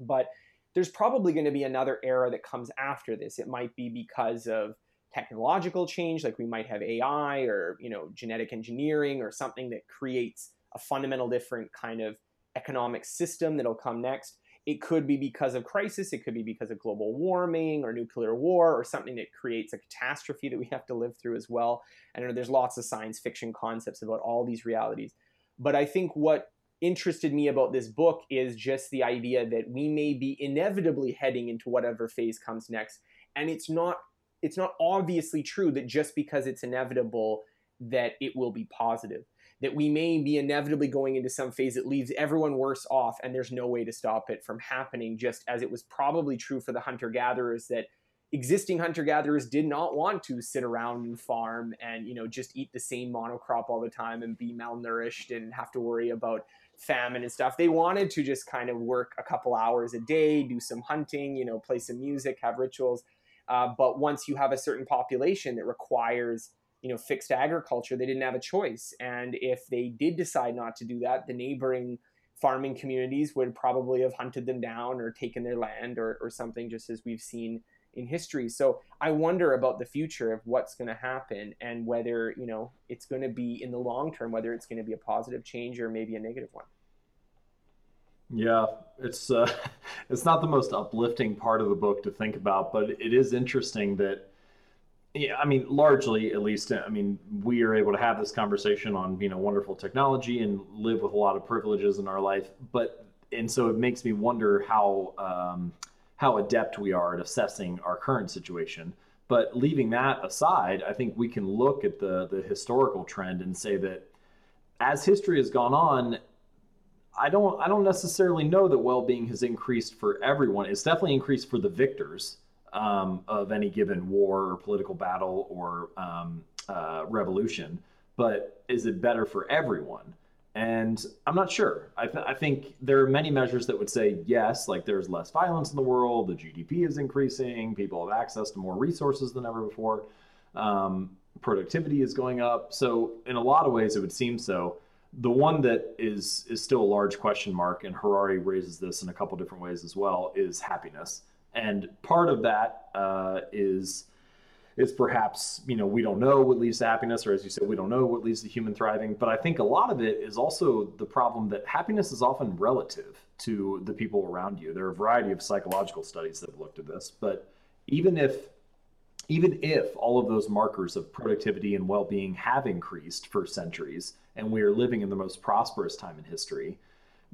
but there's probably going to be another era that comes after this. It might be because of technological change, like we might have AI or you know genetic engineering or something that creates a fundamental different kind of economic system that'll come next. It could be because of crisis. It could be because of global warming or nuclear war or something that creates a catastrophe that we have to live through as well. Know there's lots of science fiction concepts about all these realities. But I think what interested me about this book is just the idea that we may be inevitably heading into whatever phase comes next. And it's not it's not obviously true that just because it's inevitable that it will be positive that we may be inevitably going into some phase that leaves everyone worse off and there's no way to stop it from happening just as it was probably true for the hunter gatherers that existing hunter gatherers did not want to sit around and farm and you know just eat the same monocrop all the time and be malnourished and have to worry about famine and stuff. They wanted to just kind of work a couple hours a day, do some hunting, you know, play some music, have rituals. Uh, but once you have a certain population that requires, you know, fixed agriculture, they didn't have a choice. And if they did decide not to do that, the neighboring farming communities would probably have hunted them down or taken their land or, or something, just as we've seen in history. So I wonder about the future of what's going to happen and whether, you know, it's going to be in the long term, whether it's going to be a positive change or maybe a negative one. Yeah, it's uh, *laughs* it's not the most uplifting part of the book to think about, but it is interesting that yeah, I mean, largely, at least, I mean, we are able to have this conversation on you know wonderful technology and live with a lot of privileges in our life, but and so it makes me wonder how um, how adept we are at assessing our current situation. But leaving that aside, I think we can look at the the historical trend and say that as history has gone on, I don't I don't necessarily know that well-being has increased for everyone. It's definitely increased for the victors um, of any given war or political battle or um, uh, revolution. But is it better for everyone? And I'm not sure. I, th- I, think there are many measures that would say yes, like there's less violence in the world, the GDP is increasing, people have access to more resources than ever before, um, productivity is going up. So, in a lot of ways, it would seem so. The one that is is still a large question mark, and Harari raises this in a couple different ways as well, is happiness. And part of that uh, is is perhaps you know we don't know what leads to happiness or as you said we don't know what leads to human thriving. But i think a lot of it is also the problem that happiness is often relative to the people around you. There are a variety of psychological studies that have looked at this but even if even if all of those markers of productivity and well-being have increased for centuries and we are living in the most prosperous time in history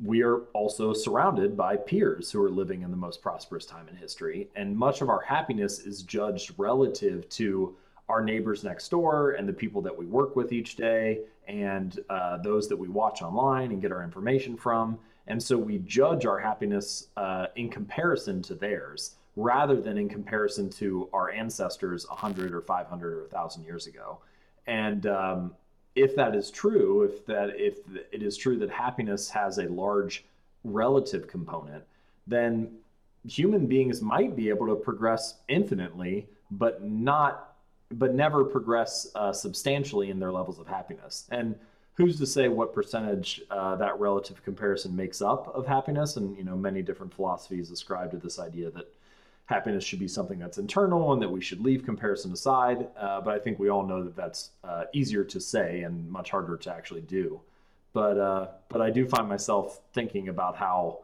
we are also surrounded by peers who are living in the most prosperous time in history. And much of our happiness is judged relative to our neighbors next door and the people that we work with each day and uh, those that we watch online and get our information from. And so we judge our happiness uh, in comparison to theirs rather than in comparison to our ancestors 100 or 500 or 1,000 years ago. And um, if that is true, if that if it is true that happiness has a large relative component, then human beings might be able to progress infinitely, but not but never progress uh, substantially in their levels of happiness. And who's to say what percentage uh, that relative comparison makes up of happiness? And you know, many different philosophies ascribe to this idea that happiness should be something that's internal and that we should leave comparison aside. Uh, but I think we all know that that's uh, easier to say and much harder to actually do. But uh, but I do find myself thinking about how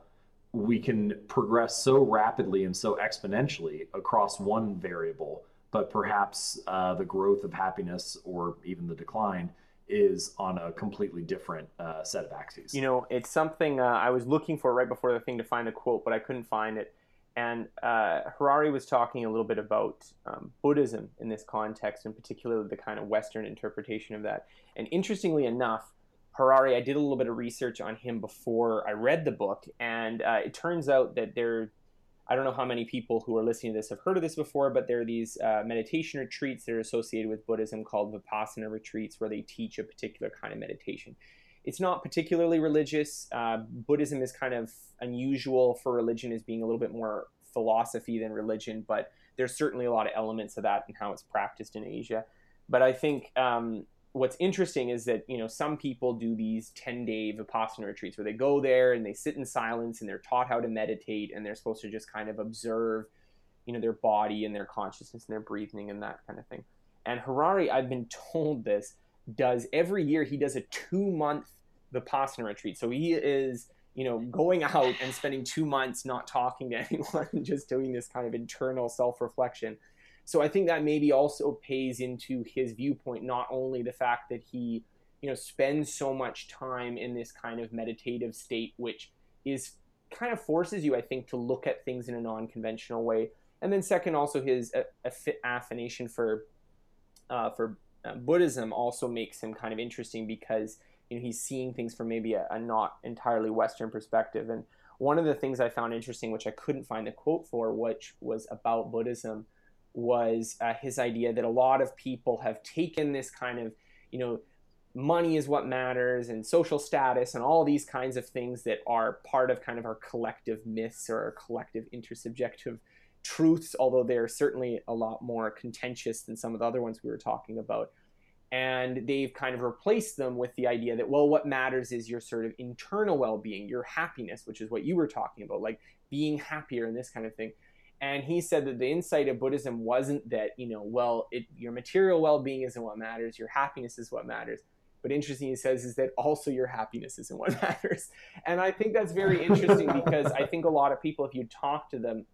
we can progress so rapidly and so exponentially across one variable, but perhaps uh, the growth of happiness or even the decline is on a completely different uh, set of axes. You know, it's something uh, I was looking for right before the thing to find the quote, but I couldn't find it and uh, Harari was talking a little bit about um, Buddhism in this context, and particularly the kind of Western interpretation of that. And interestingly enough, Harari, I did a little bit of research on him before I read the book, and uh, it turns out that there, I don't know how many people who are listening to this have heard of this before, but there are these uh, meditation retreats that are associated with Buddhism called Vipassana retreats, where they teach a particular kind of meditation it's not particularly religious. Uh, Buddhism is kind of unusual for religion as being a little bit more philosophy than religion, but there's certainly a lot of elements of that and how it's practiced in Asia. But I think um, what's interesting is that you know some people do these 10 day vipassana retreats where they go there and they sit in silence and they're taught how to meditate and they're supposed to just kind of observe you know their body and their consciousness and their breathing and that kind of thing and harari i've been *laughs* told this does every year he does a two month vipassana retreat. So he is, you know, going out and spending two months not talking to *laughs* anyone, just doing this kind of internal self reflection. So I think that maybe also pays into his viewpoint, not only the fact that he, you know, spends so much time in this kind of meditative state, which is kind of forces you, I think, to look at things in a non conventional way. And then second, also his affination for uh, for uh, Buddhism also makes him kind of interesting because you know, he's seeing things from maybe a, a not entirely Western perspective. And one of the things I found interesting, which I couldn't find the quote for, which was about Buddhism, was uh, his idea that a lot of people have taken this kind of, you know, money is what matters and social status and all these kinds of things that are part of kind of our collective myths or our collective intersubjective truths, although they're certainly a lot more contentious than some of the other ones we were talking about. And they've kind of replaced them with the idea that well what matters is your sort of internal well-being your happiness which is what you were talking about like being happier and this kind of thing. And he said that the insight of buddhism wasn't that you know well it, your material well-being isn't what matters your happiness is what matters. But interesting he says is that also your happiness isn't what *laughs* matters. And i think that's very interesting *laughs* because i think a lot of people if you talk to them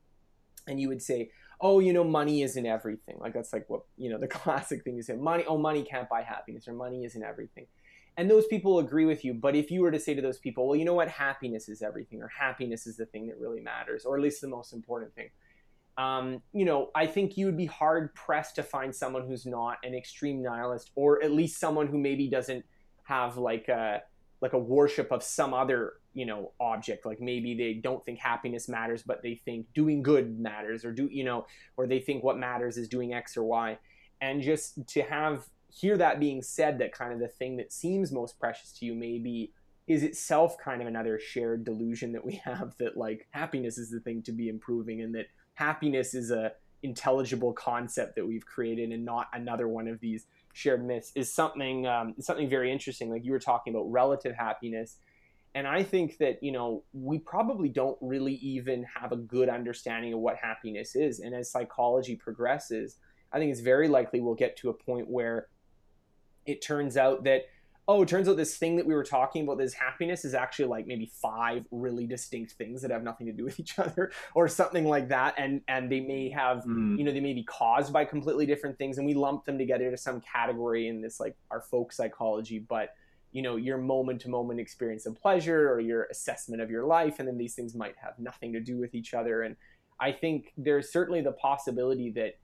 and you would say oh, you know, money isn't everything. Like that's like what, you know, the *laughs* classic thing is say money, oh, money can't buy happiness or money isn't everything. And those people agree with you. But if you were to say to those people, well, you know what, happiness is everything or happiness is the thing that really matters, or at least the most important thing. Um, you know, I think you would be hard pressed to find someone who's not an extreme nihilist, or at least someone who maybe doesn't have like a like a worship of some other you know object. Like maybe they don't think happiness matters but they think doing good matters or do you know or they think what matters is doing x or y. And just to have hear that being said that kind of the thing that seems most precious to you maybe is itself kind of another shared delusion that we *laughs* have that like happiness is the thing to be improving and that happiness is a intelligible concept that we've created and not another one of these shared myths is something um, something very interesting. Like you were talking about relative happiness and I think that, you know, we probably don't really even have a good understanding of what happiness is. And as psychology progresses, I think it's very likely we'll get to a point where it turns out that oh, it turns out this thing that we were talking about, this happiness, is actually like maybe five really distinct things that have nothing to do with each *laughs* other, or something like that. And and they may have, mm. you know, they may be caused by completely different things, and we lump them together to some category in this like our folk psychology. But you know, your moment to moment experience of pleasure or your assessment of your life, and then these things might have nothing to do with each other. And I think there's certainly the possibility that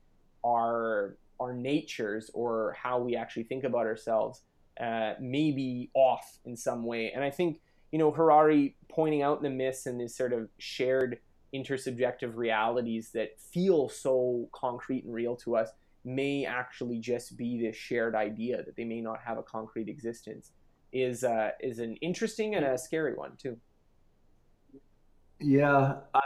our our natures or how we actually think about ourselves uh, may be off in some way. And I think, you know, Harari pointing out the myths and these sort of shared intersubjective realities that feel so concrete and real to us may actually just be this shared idea that they may not have a concrete existence is uh, is an interesting and a scary one too. Yeah. I,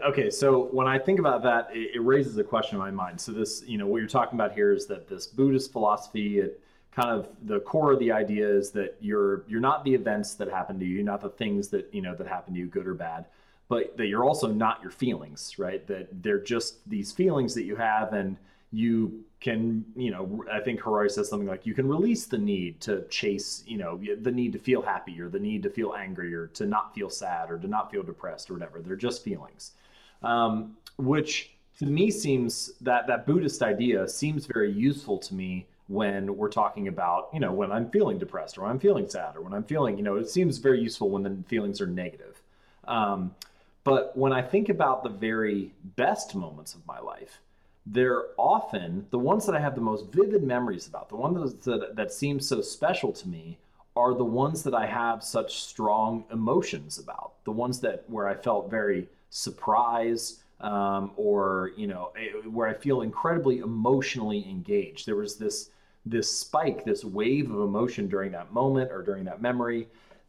*laughs* okay. So when I think about that, it, it, raises a question in my mind. So this, you know, what you're talking about here is that this Buddhist philosophy, it kind of the core of the idea is that you're you're not the events that happen to you, not the things that you know that happen to you, good or bad, but that you're also not your feelings, right? That they're just these feelings that you have, and you can, you know, I think Harari says something like you can release the need to chase, you know, the need to feel happy or the need to feel angry or to not feel sad or to not feel depressed or whatever. They're just feelings, um, which to me seems that that Buddhist idea seems very useful to me when we're talking about, you know, when I'm feeling depressed or I'm feeling sad or when I'm feeling, you know, it seems very useful when the feelings are negative. Um, but when I think about the very best moments of my life, they're often the ones that I have the most vivid memories about, the ones that, that seem so special to me are the ones that I have such strong emotions about, the ones that where I felt very surprised um, or, you know, eh, where I feel incredibly emotionally engaged. There was this this spike, this wave of emotion during that moment or during that memory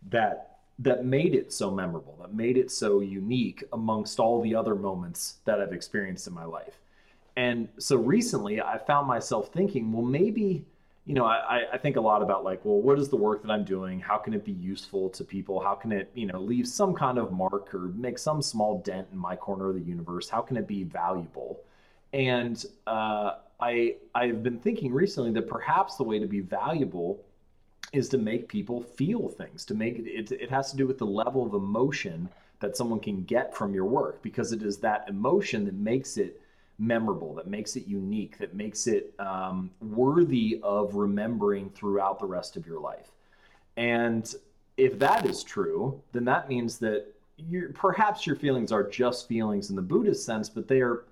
that that made it so memorable, that made it so unique amongst all the other moments that I've experienced in my life. And so recently I found myself thinking, well, maybe, you know, I, I think a lot about like, well, what is the work that I'm doing? How can it be useful to people? How can it, you know, leave some kind of mark or make some small dent in my corner of the universe? How can it be valuable? And uh, I I've been thinking recently that perhaps the way to be valuable is to make people feel things. To make it, it, it has to do with the level of emotion that someone can get from your work because it is that emotion that makes it memorable, that makes it unique, that makes it um, worthy of remembering throughout the rest of your life. And if that is true, then that means that perhaps your feelings are just feelings in the Buddhist sense, but they are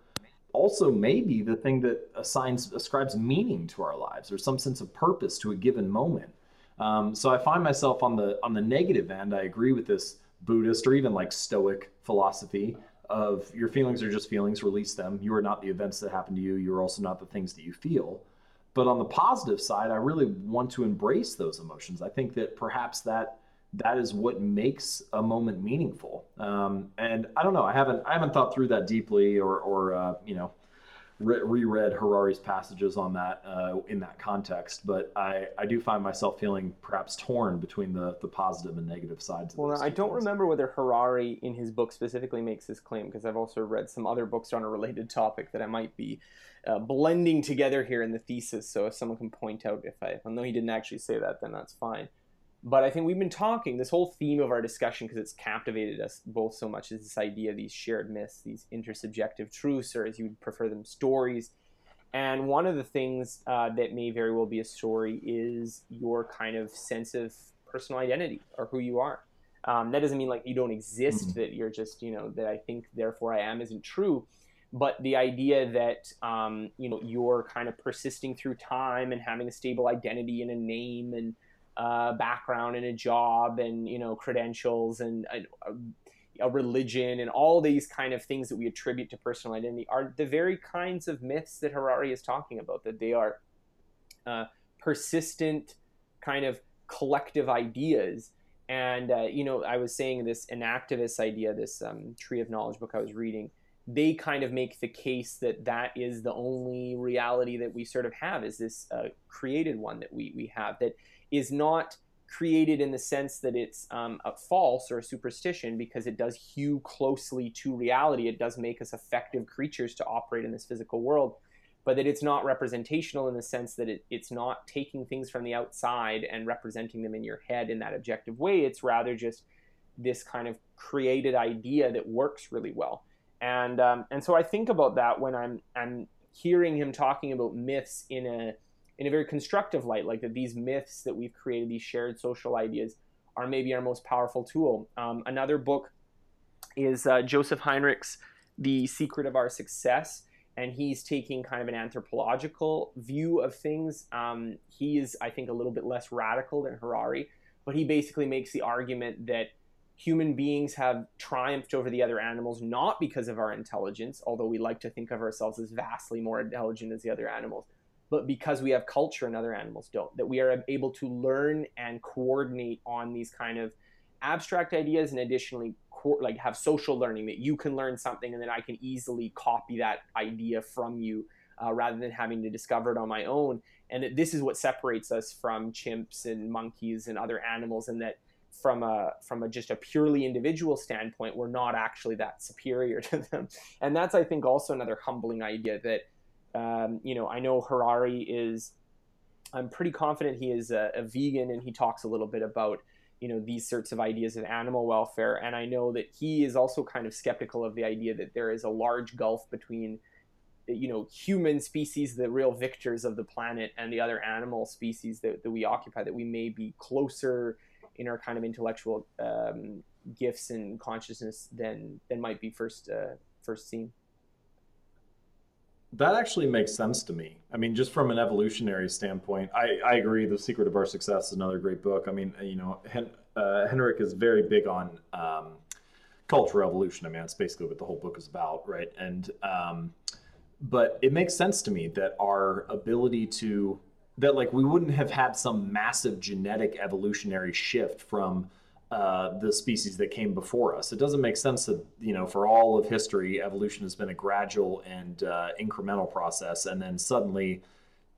also maybe the thing that assigns ascribes meaning to our lives or some sense of purpose to a given moment. Um, so I find myself on the on the negative end. I agree with this Buddhist or even like Stoic philosophy of your feelings are just feelings, release them. You are not the events that happen to you. You're also not the things that you feel. But on the positive side, I really want to embrace those emotions. I think that perhaps that that is what makes a moment meaningful. Um, and I don't know. I haven't I haven't thought through that deeply, or or uh, you know, re- reread Harari's passages on that uh, in that context. But I I do find myself feeling perhaps torn between the the positive and negative sides. well, I don't things. remember whether Harari in his book specifically makes this claim because I've also read some other books on a related topic that I might be. Uh, blending together here in the thesis, so if someone can point out if I, though he didn't actually say that, then that's fine. But I think we've been talking, this whole theme of our discussion, because it's captivated us both so much, is this idea of these shared myths, these intersubjective truths, or as you would prefer them, stories. And one of the things uh, that may very well be a story is your kind of sense of personal identity or who you are. Um, that doesn't mean like you don't exist, mm-hmm. that you're just, you know, that I think, therefore I am isn't true. But the idea that, um, you know, you're kind of persisting through time and having a stable identity and a name and uh, background and a job and you know credentials and a, a, religion and all these kind of things that we attribute to personal identity are the very kinds of myths that Harari is talking about. That they are uh, persistent, kind of collective ideas. And uh, you know, I was saying this enactivist idea, this um, Tree of Knowledge book I was reading they kind of make the case that that is the only reality that we sort of have is this uh, created one that we, we have that is not created in the sense that it's um, a false or a superstition because it does hew closely to reality. It does make us effective creatures to operate in this physical world. but that it's not representational in the sense that it, it's not taking things from the outside and representing them in your head in that objective way. It's rather just this kind of created idea that works really well. And um, and so I think about that when I'm I'm hearing him talking about myths in a in a very constructive light, like that these myths that we've created, these shared social ideas, are maybe our most powerful tool. Um, another book is uh, Joseph Henrich's The Secret of Our Success, and he's taking kind of an anthropological view of things. Um, he is, I think, a little bit less radical than Harari, but he basically makes the argument that human beings have triumphed over the other animals not because of our intelligence, although we like to think of ourselves as vastly more intelligent as the other animals, but because we have culture and other animals don't. That we are able to learn and coordinate on these kind of abstract ideas and additionally like have social learning that you can learn something and then I can easily copy that idea from you uh, rather than having to discover it on my own. And that this is what separates us from chimps and monkeys and other animals, and that from a from a just a purely individual standpoint, we're not actually that superior *laughs* to them. And that's I think also another humbling idea that um, you know I know Harari is. I'm pretty confident he is a, a vegan, and he talks a little bit about you know these sorts of ideas of animal welfare and i know that he is also kind of skeptical of the idea that there is a large gulf between you know human species the real victors of the planet and the other animal species that, that we occupy that we may be closer in our kind of intellectual um, gifts and consciousness than than might be first uh, first seen that actually makes sense to me. I mean, just from an evolutionary standpoint, I, I agree. The Secret of Our Success is another great book. I mean, you know, Hen, uh, Henrich is very big on um, cultural evolution. I mean, that's basically what the whole book is about, right? And um, but it makes sense to me that our ability to that like we wouldn't have had some massive genetic evolutionary shift from uh, the species that came before us. It doesn't make sense that you know for all of history, evolution has been a gradual and uh, incremental process, and then suddenly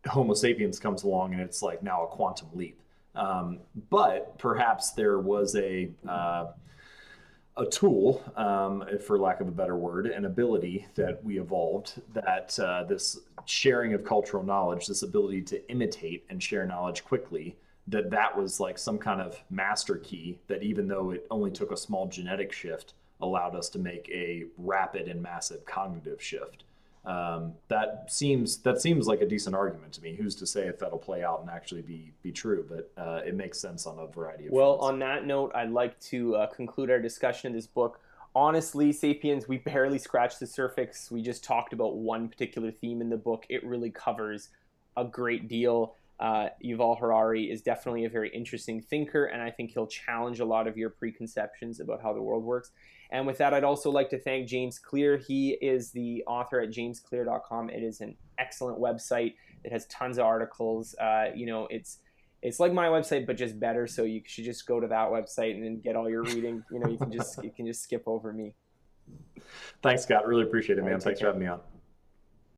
Homo sapiens comes along and it's like now a quantum leap. Um, but perhaps there was a uh, a tool, um, for lack of a better word, an ability that we evolved that uh, this sharing of cultural knowledge, this ability to imitate and share knowledge quickly that that was like some kind of master key that even though it only took a small genetic shift allowed us to make a rapid and massive cognitive shift. Um, that seems that seems like a decent argument to me. Who's to say if that'll play out and actually be be true? But uh, it makes sense on a variety of well fronts. on that note i'd like to uh, conclude our discussion of this book. Honestly sapiens we barely scratched the surface. We just talked about one particular theme in the book. It really covers a great deal uh, Yuval Harari is definitely a very interesting thinker, and I think he'll challenge a lot of your preconceptions about how the world works. And with that, I'd also like to thank James Clear. He is the author at jamesclear.com. It is an excellent website. It has tons of articles. Uh, you know, it's it's like my website, but just better. So you should just go to that website and then get all your reading. You know, you can just you can just skip over me. *laughs* Thanks, Scott. Really appreciate it, man. Thanks for having me on.